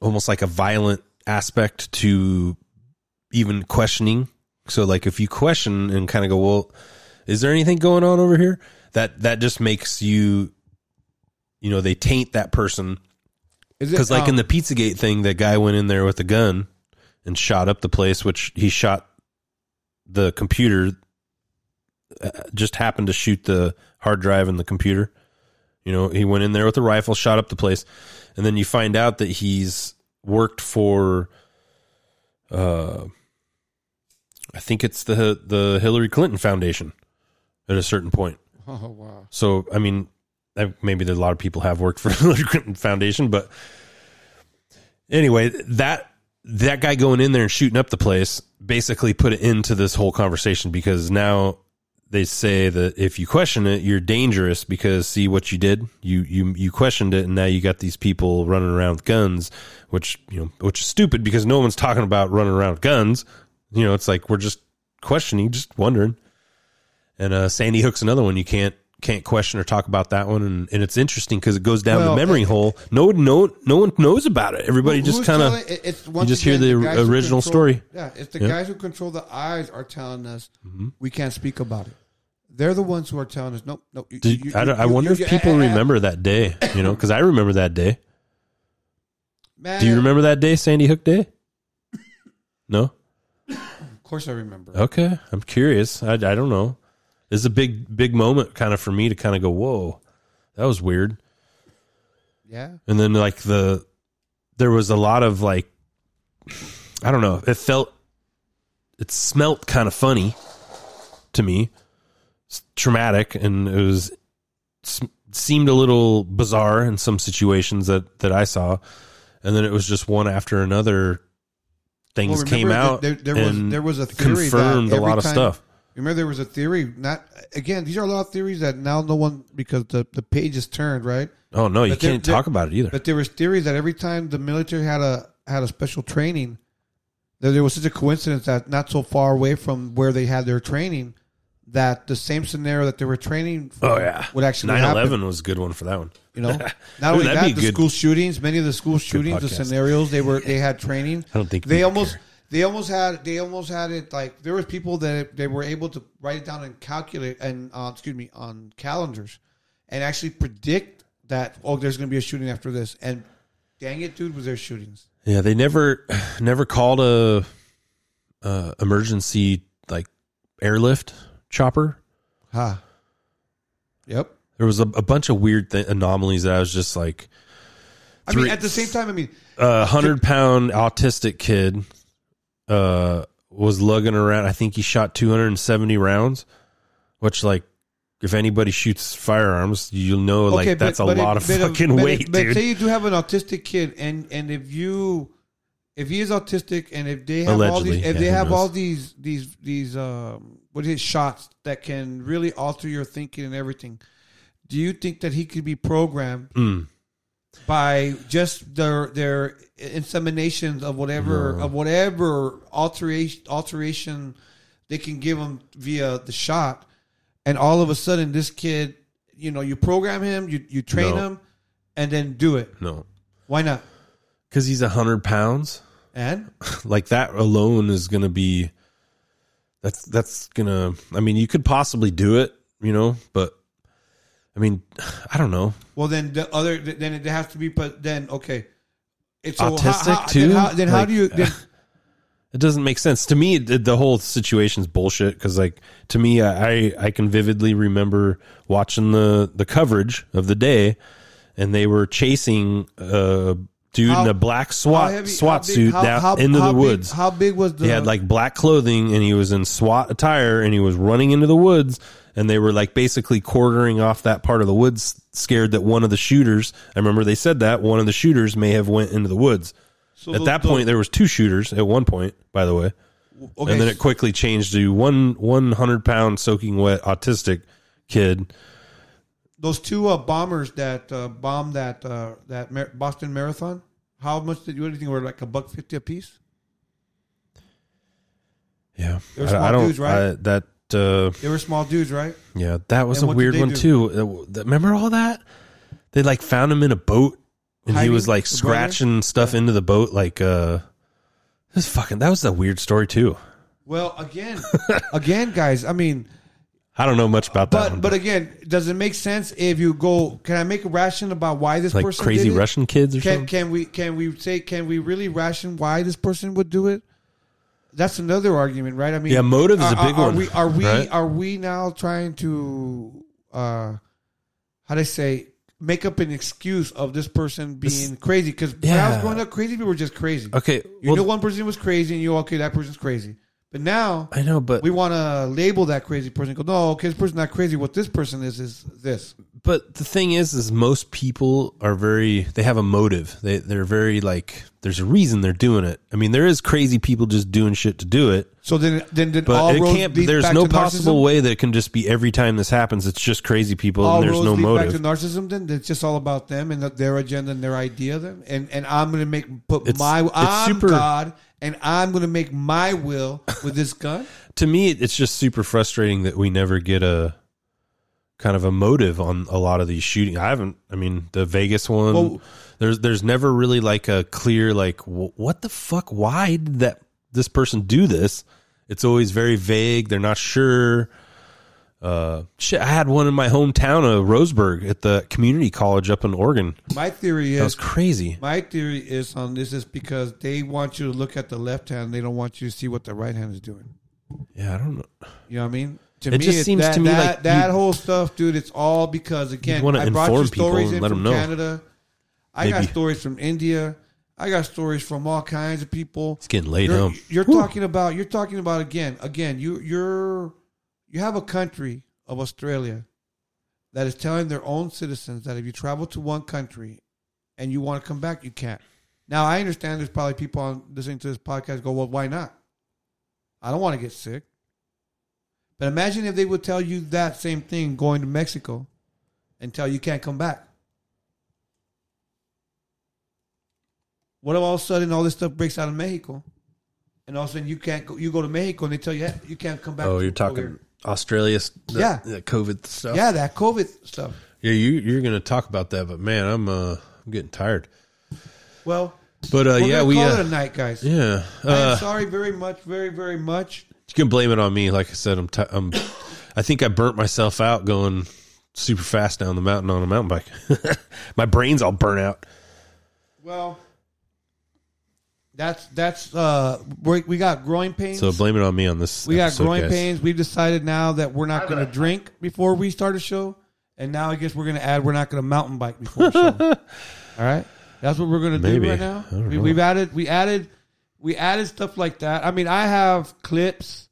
almost like a violent aspect to even questioning. So, like if you question and kind of go, "Well, is there anything going on over here?" That that just makes you, you know, they taint that person because like in um, the Pizzagate thing, that guy went in there with a gun and shot up the place, which he shot the computer. uh, Just happened to shoot the hard drive in the computer. You know, he went in there with a rifle, shot up the place, and then you find out that he's worked for. Uh, I think it's the the Hillary Clinton Foundation at a certain point. Oh wow. So, I mean, maybe a lot of people have worked for the Hillary Clinton Foundation, but anyway, that that guy going in there and shooting up the place basically put it into this whole conversation because now they say that if you question it, you're dangerous because see what you did, you you you questioned it, and now you got these people running around with guns, which you know, which is stupid because no one's talking about running around with guns. You know, it's like we're just questioning, just wondering. And uh, Sandy Hook's another one you can't can't question or talk about that one, and, and it's interesting because it goes down Well, the memory it- hole. No one no no one knows about it. Everybody just kind of it's you just again, hear the the, original control- story. Yeah, it's the Yeah. guys who control the eyes are telling us Mm-hmm. we can't speak about it. They're the ones who are telling us, nope, nope. you- Did- you- I, don't- I wonder you- if people eh, eh, eh. remember that day, you know, because I remember that day. Man, Do you remember that day, Sandy Hook Day? No. Of course, I remember. Okay, I'm curious. I, I don't know. It's a big big moment, kind of for me to kind of go, "Whoa, that was weird." Yeah. And then like the there was a lot of like I don't know. It felt it smelt kind of funny to me, It's traumatic, and it was seemed a little bizarre in some situations that that I saw, and then it was just one after another. Things Well, came out There, there was there was a theory confirmed that a lot of time- stuff. Remember, there was a theory. Not again. These are a lot of theories that now no one because the the page is turned right. Oh no, you But can't there- talk about it either. But there was theories that every time the military had a had a special training, that there was such a coincidence that not so far away from where they had their training, that the same scenario that they were training for Oh yeah, would actually 9/11 happen. was a good one for that one. You know, not only that, the good- school shootings, many of the school shootings, the scenarios they were they had training. I don't think they almost care. they almost had they almost had it like there was people that they were able to write it down and calculate and uh, excuse me on calendars and actually predict that oh there's going to be a shooting after this and dang it dude was there shootings. Yeah, they never never called a, uh emergency like airlift chopper. Huh. Yep. There was a, a bunch of weird th- anomalies that I was just like, I mean at the same time I mean a hundred pound autistic kid uh, was lugging around. I think he shot 270 rounds, which like if anybody shoots firearms, you'll know like but- that's a but lot if- of but if- fucking but if- weight, but dude. say you do have an autistic kid, and and if you, if he is autistic, and if they have all these, if yeah, they have knows? all these these these um what is it, shots that can really alter your thinking and everything, do you think that he could be programmed Mm. by just their their inseminations of whatever No. of whatever alteration alteration they can give him via the shot, and all of a sudden this kid, you know, you program him, you you train No. him, and then do it. no, Why not? because he's a hundred pounds. And like that alone is going to be that's that's gonna. I mean, you could possibly do it, you know, but I mean, I don't know. well, then the other then it has to be. But then okay, it's so Autistic how, how, too. Then how, then how do you? Then, It doesn't make sense to me. The, the whole situation's bullshit because, like, to me, I I can vividly remember watching the the coverage of the day, and they were chasing a dude How- in a black SWAT heavy- SWAT big- suit how- down how- into the big- woods. how big was the? he had like black clothing, and he was in SWAT attire, and he was running into the woods, and they were like basically quartering off that part of the woods, scared that one of the shooters. I remember they said that one of the shooters may have went into the woods. So at the- that the- point, there was two shooters at one point. By the way, Okay, and then it quickly changed to one one hundred pound soaking wet autistic kid. Those two uh, bombers that uh, bombed that uh, that Mar- Boston Marathon. How much did you? What do you think were like a buck fifty a piece? Yeah, They were small I don't. dudes, right? I, that uh, They were small dudes, right? yeah, that was And a weird one do? too. Uh, Remember all that? They like found him in a boat, and he was like the brother? scratching stuff into the boat. Like, uh, this fucking that was a weird story too. Well, again, again, guys. I mean, I don't know much about that. but one, but again, does it make sense if you go? Can I make a ration about why this like person crazy did it? Russian kids or Can something. can we can we say can we really ration why this person would do it? That's another argument, right? I mean, Yeah, motive is a are- big are, one, We, are we right? are we now trying to uh how do I say make up an excuse of this person being crazy? Because when I was growing up, crazy people were just crazy. Okay, you well- know one person was crazy, and you okay that person's crazy. But now I know, but we want to label that crazy person. Go no, okay, this person's not crazy. What this person is is this. but the thing is, is most people are very. They have a motive. They they're very like. There's a reason they're doing it. I mean, there is crazy people just doing shit to do it. So then, then, then But all it can't. There's no possible narcissism? way that it can just be every time this happens. It's just crazy people, all and there's no motive. back to narcissism. Then it's just all about them and their agenda and their idea. Then and and I'm gonna make put It's- my it's I'm super- God and I'm gonna make my will with this gun. to me, it's just super frustrating that we never get a kind of a motive on a lot of these shooting. I haven't. I mean, the Vegas one. Well- there's there's never really like a clear like what the fuck? Why did that this person do this? It's always very vague. They're not sure. Uh, shit, I had one in my hometown of Roseburg at the community college up in Oregon. My theory is That was crazy. My theory is on this is because they want you to look at the left hand. They don't want you to see what the right hand is doing. Yeah, I don't know. You know what I mean? To It just seems that, to me that, like that you- whole stuff, dude. It's all because again, I brought you stories and in let from them know. Canada. I got stories from India. I got stories from all kinds of people. It's getting late You're, home. you're Whew. talking about you're talking about again, again. You you're you have a country of Australia that is telling their own citizens that if you travel to one country and you want to come back, you can't. Now I understand there's probably people on listening to this podcast go, well, why not? I don't want to get sick. But imagine if they would tell you that same thing going to Mexico and tell you can't come back. What if all of a sudden all this stuff breaks out in Mexico, and all of a sudden you can't go, you go to Mexico and they tell you "Hey, you can't come back. Oh, you're talking here." Australia's the, Yeah. the COVID stuff. Yeah, that COVID stuff. Yeah, you you're gonna talk about that, but man, I'm uh I'm getting tired. Well, But uh we're yeah, we call uh, it a night, guys. Yeah, uh, am sorry very much, very very much. you can blame it on me. Like I said, I'm ti I'm I think I burnt myself out going super fast down the mountain on a mountain bike. My brain's all burnt out. Well, that's that's uh we we got growing pains. So blame it on me on this. we got episode, growing guys. pains. We've decided now that we're not going to drink before we start a show, and now I guess we're going to add we're not going to mountain bike before a show. All right, that's what we're going to do Maybe. right now. I don't We, know. we've added we added we added stuff like that. I mean, I have clips.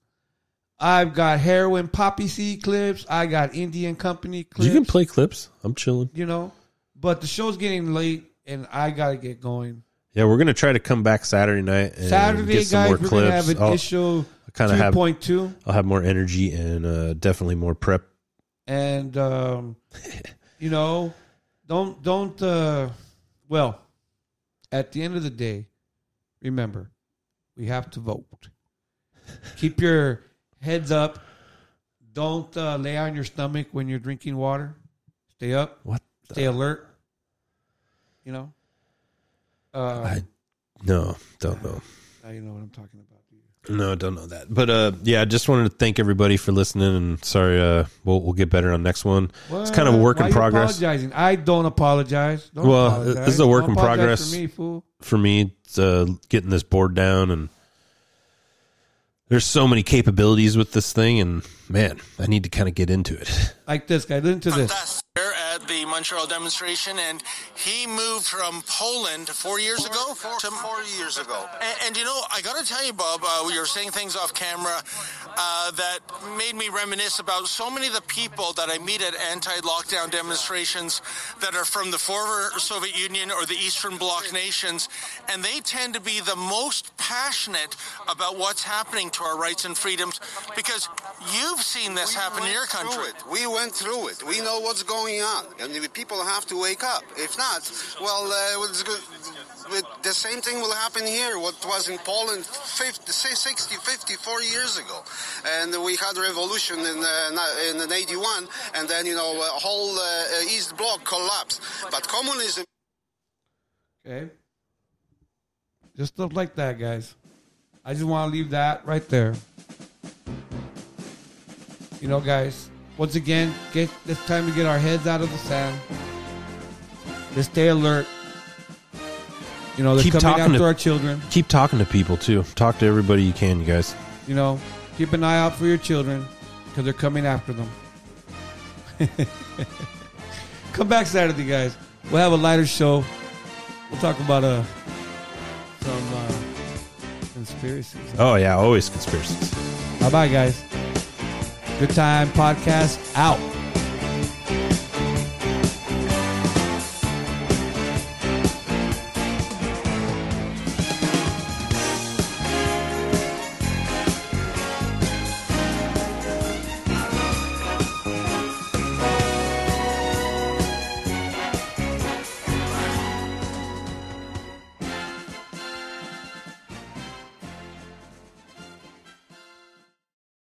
I've got heroin poppy seed clips. I got Indian company clips. You can play clips. I'm chilling. you know, but the show's getting late, and I got to get going. Yeah, we're gonna try to come back Saturday night. And Saturday, get some guys, more we're clips. gonna have an I'll- issue kind of have 2.2. I'll have more energy and uh, definitely more prep. and um, you know, don't don't. Uh, well, at the end of the day, remember, we have to vote. Keep your heads up. Don't uh, lay on your stomach when you're drinking water. Stay up. What? Stay alert. You know. Uh, I no, don't know. now you know what I'm talking about. No, don't know that. But uh, yeah, I just wanted to thank everybody for listening. And sorry, uh, we'll we'll get better on next one. It's kind of a work Why in you progress. Apologizing. I don't apologize. Don't well, apologize. this is a work Don't in progress for me, fool. For me, it's uh, getting this board down, and there's so many capabilities with this thing, and man, I need to kind of get into it. Like this guy. Listen to this. At the Montreal demonstration, and he moved from Poland four years ago to four years ago. And, and you know, I got to tell you, Bob, uh, we were saying things off camera uh, that made me reminisce about so many of the people that I meet at anti-lockdown demonstrations that are from the former Soviet Union or the Eastern Bloc nations, and they tend to be the most passionate about what's happening to our rights and freedoms because you've seen this happen in your country. We went through it. We know what's going on, and the people have to wake up. If not, well, uh, the same thing will happen here. What was in Poland 50, 60, 54 years ago, and we had a revolution in uh, in 81, and then you know a whole uh, East Bloc collapsed. But communism. Okay. Just stuff like that, guys. I just want to leave that right there. You know, guys, once again, get it's time to get our heads out of the sand. Let's stay alert. You know, they're keep coming talking after to our children. Keep talking to people too. Talk to everybody you can, you guys. You know, keep an eye out for your children because they're coming after them. Come back Saturday, guys. We'll have a lighter show. We'll talk about uh, some uh, conspiracies. Oh yeah, always conspiracies. Bye bye, guys. Good time podcast out.